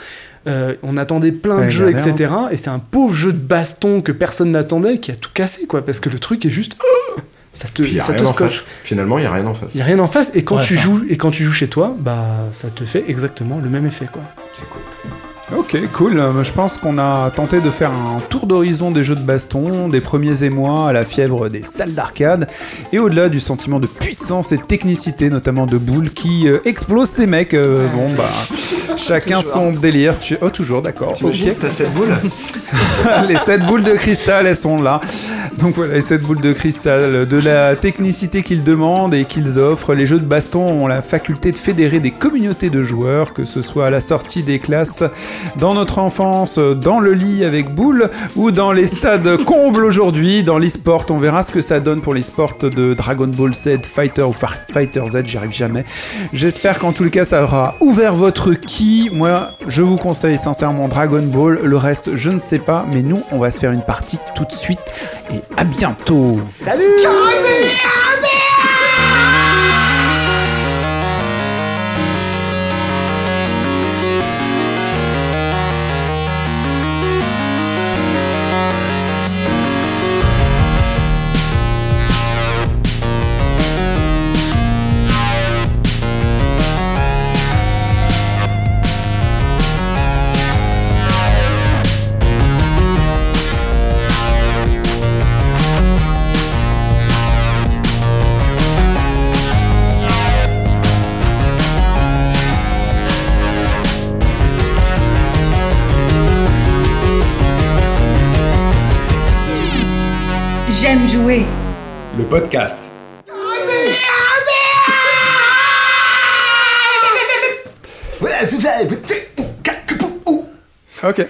Euh, on attendait plein de jeux, etc. Et c'est un pauvre jeu de baston que personne n'attendait qui a tout cassé, quoi, parce que le truc est juste. oh, ça te, y a ça rien te en face. Finalement, il y a rien en face. Il y a rien en face, et quand Ouais, tu joues et quand tu joues chez toi, bah ça te fait exactement le même effet, quoi. C'est cool. Ok, cool. Euh, Je pense qu'on a tenté de faire un tour d'horizon des jeux de baston, des premiers émois à la fièvre des salles d'arcade, et au-delà du sentiment de puissance et de technicité, notamment de Boule, qui euh, explose ces mecs. Euh, bon, bah, chacun son délire. Tu... Oh, toujours, d'accord. T'imagines, Ok. c'est à cette boule les 7 boules de cristal, elles sont là. Donc voilà, les 7 boules de cristal, de la technicité qu'ils demandent et qu'ils offrent. Les jeux de baston ont la faculté de fédérer des communautés de joueurs, que ce soit à la sortie des classes, dans notre enfance, dans le lit avec boule, ou dans les stades combles aujourd'hui, dans l'e-sport. On verra ce que ça donne pour l'e-sport de Dragon Ball Z, Fighter ou Far- Fighter Z, j'y arrive jamais. J'espère qu'en tout le cas, ça aura ouvert votre Moi, je vous conseille sincèrement Dragon Ball. Le reste, je ne sais pas, mais nous, on va se faire une partie tout de suite. Et à bientôt. Salut Podcast. Ok.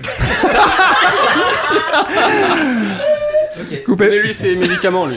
Coupé. Mais lui, c'est médicament, lui.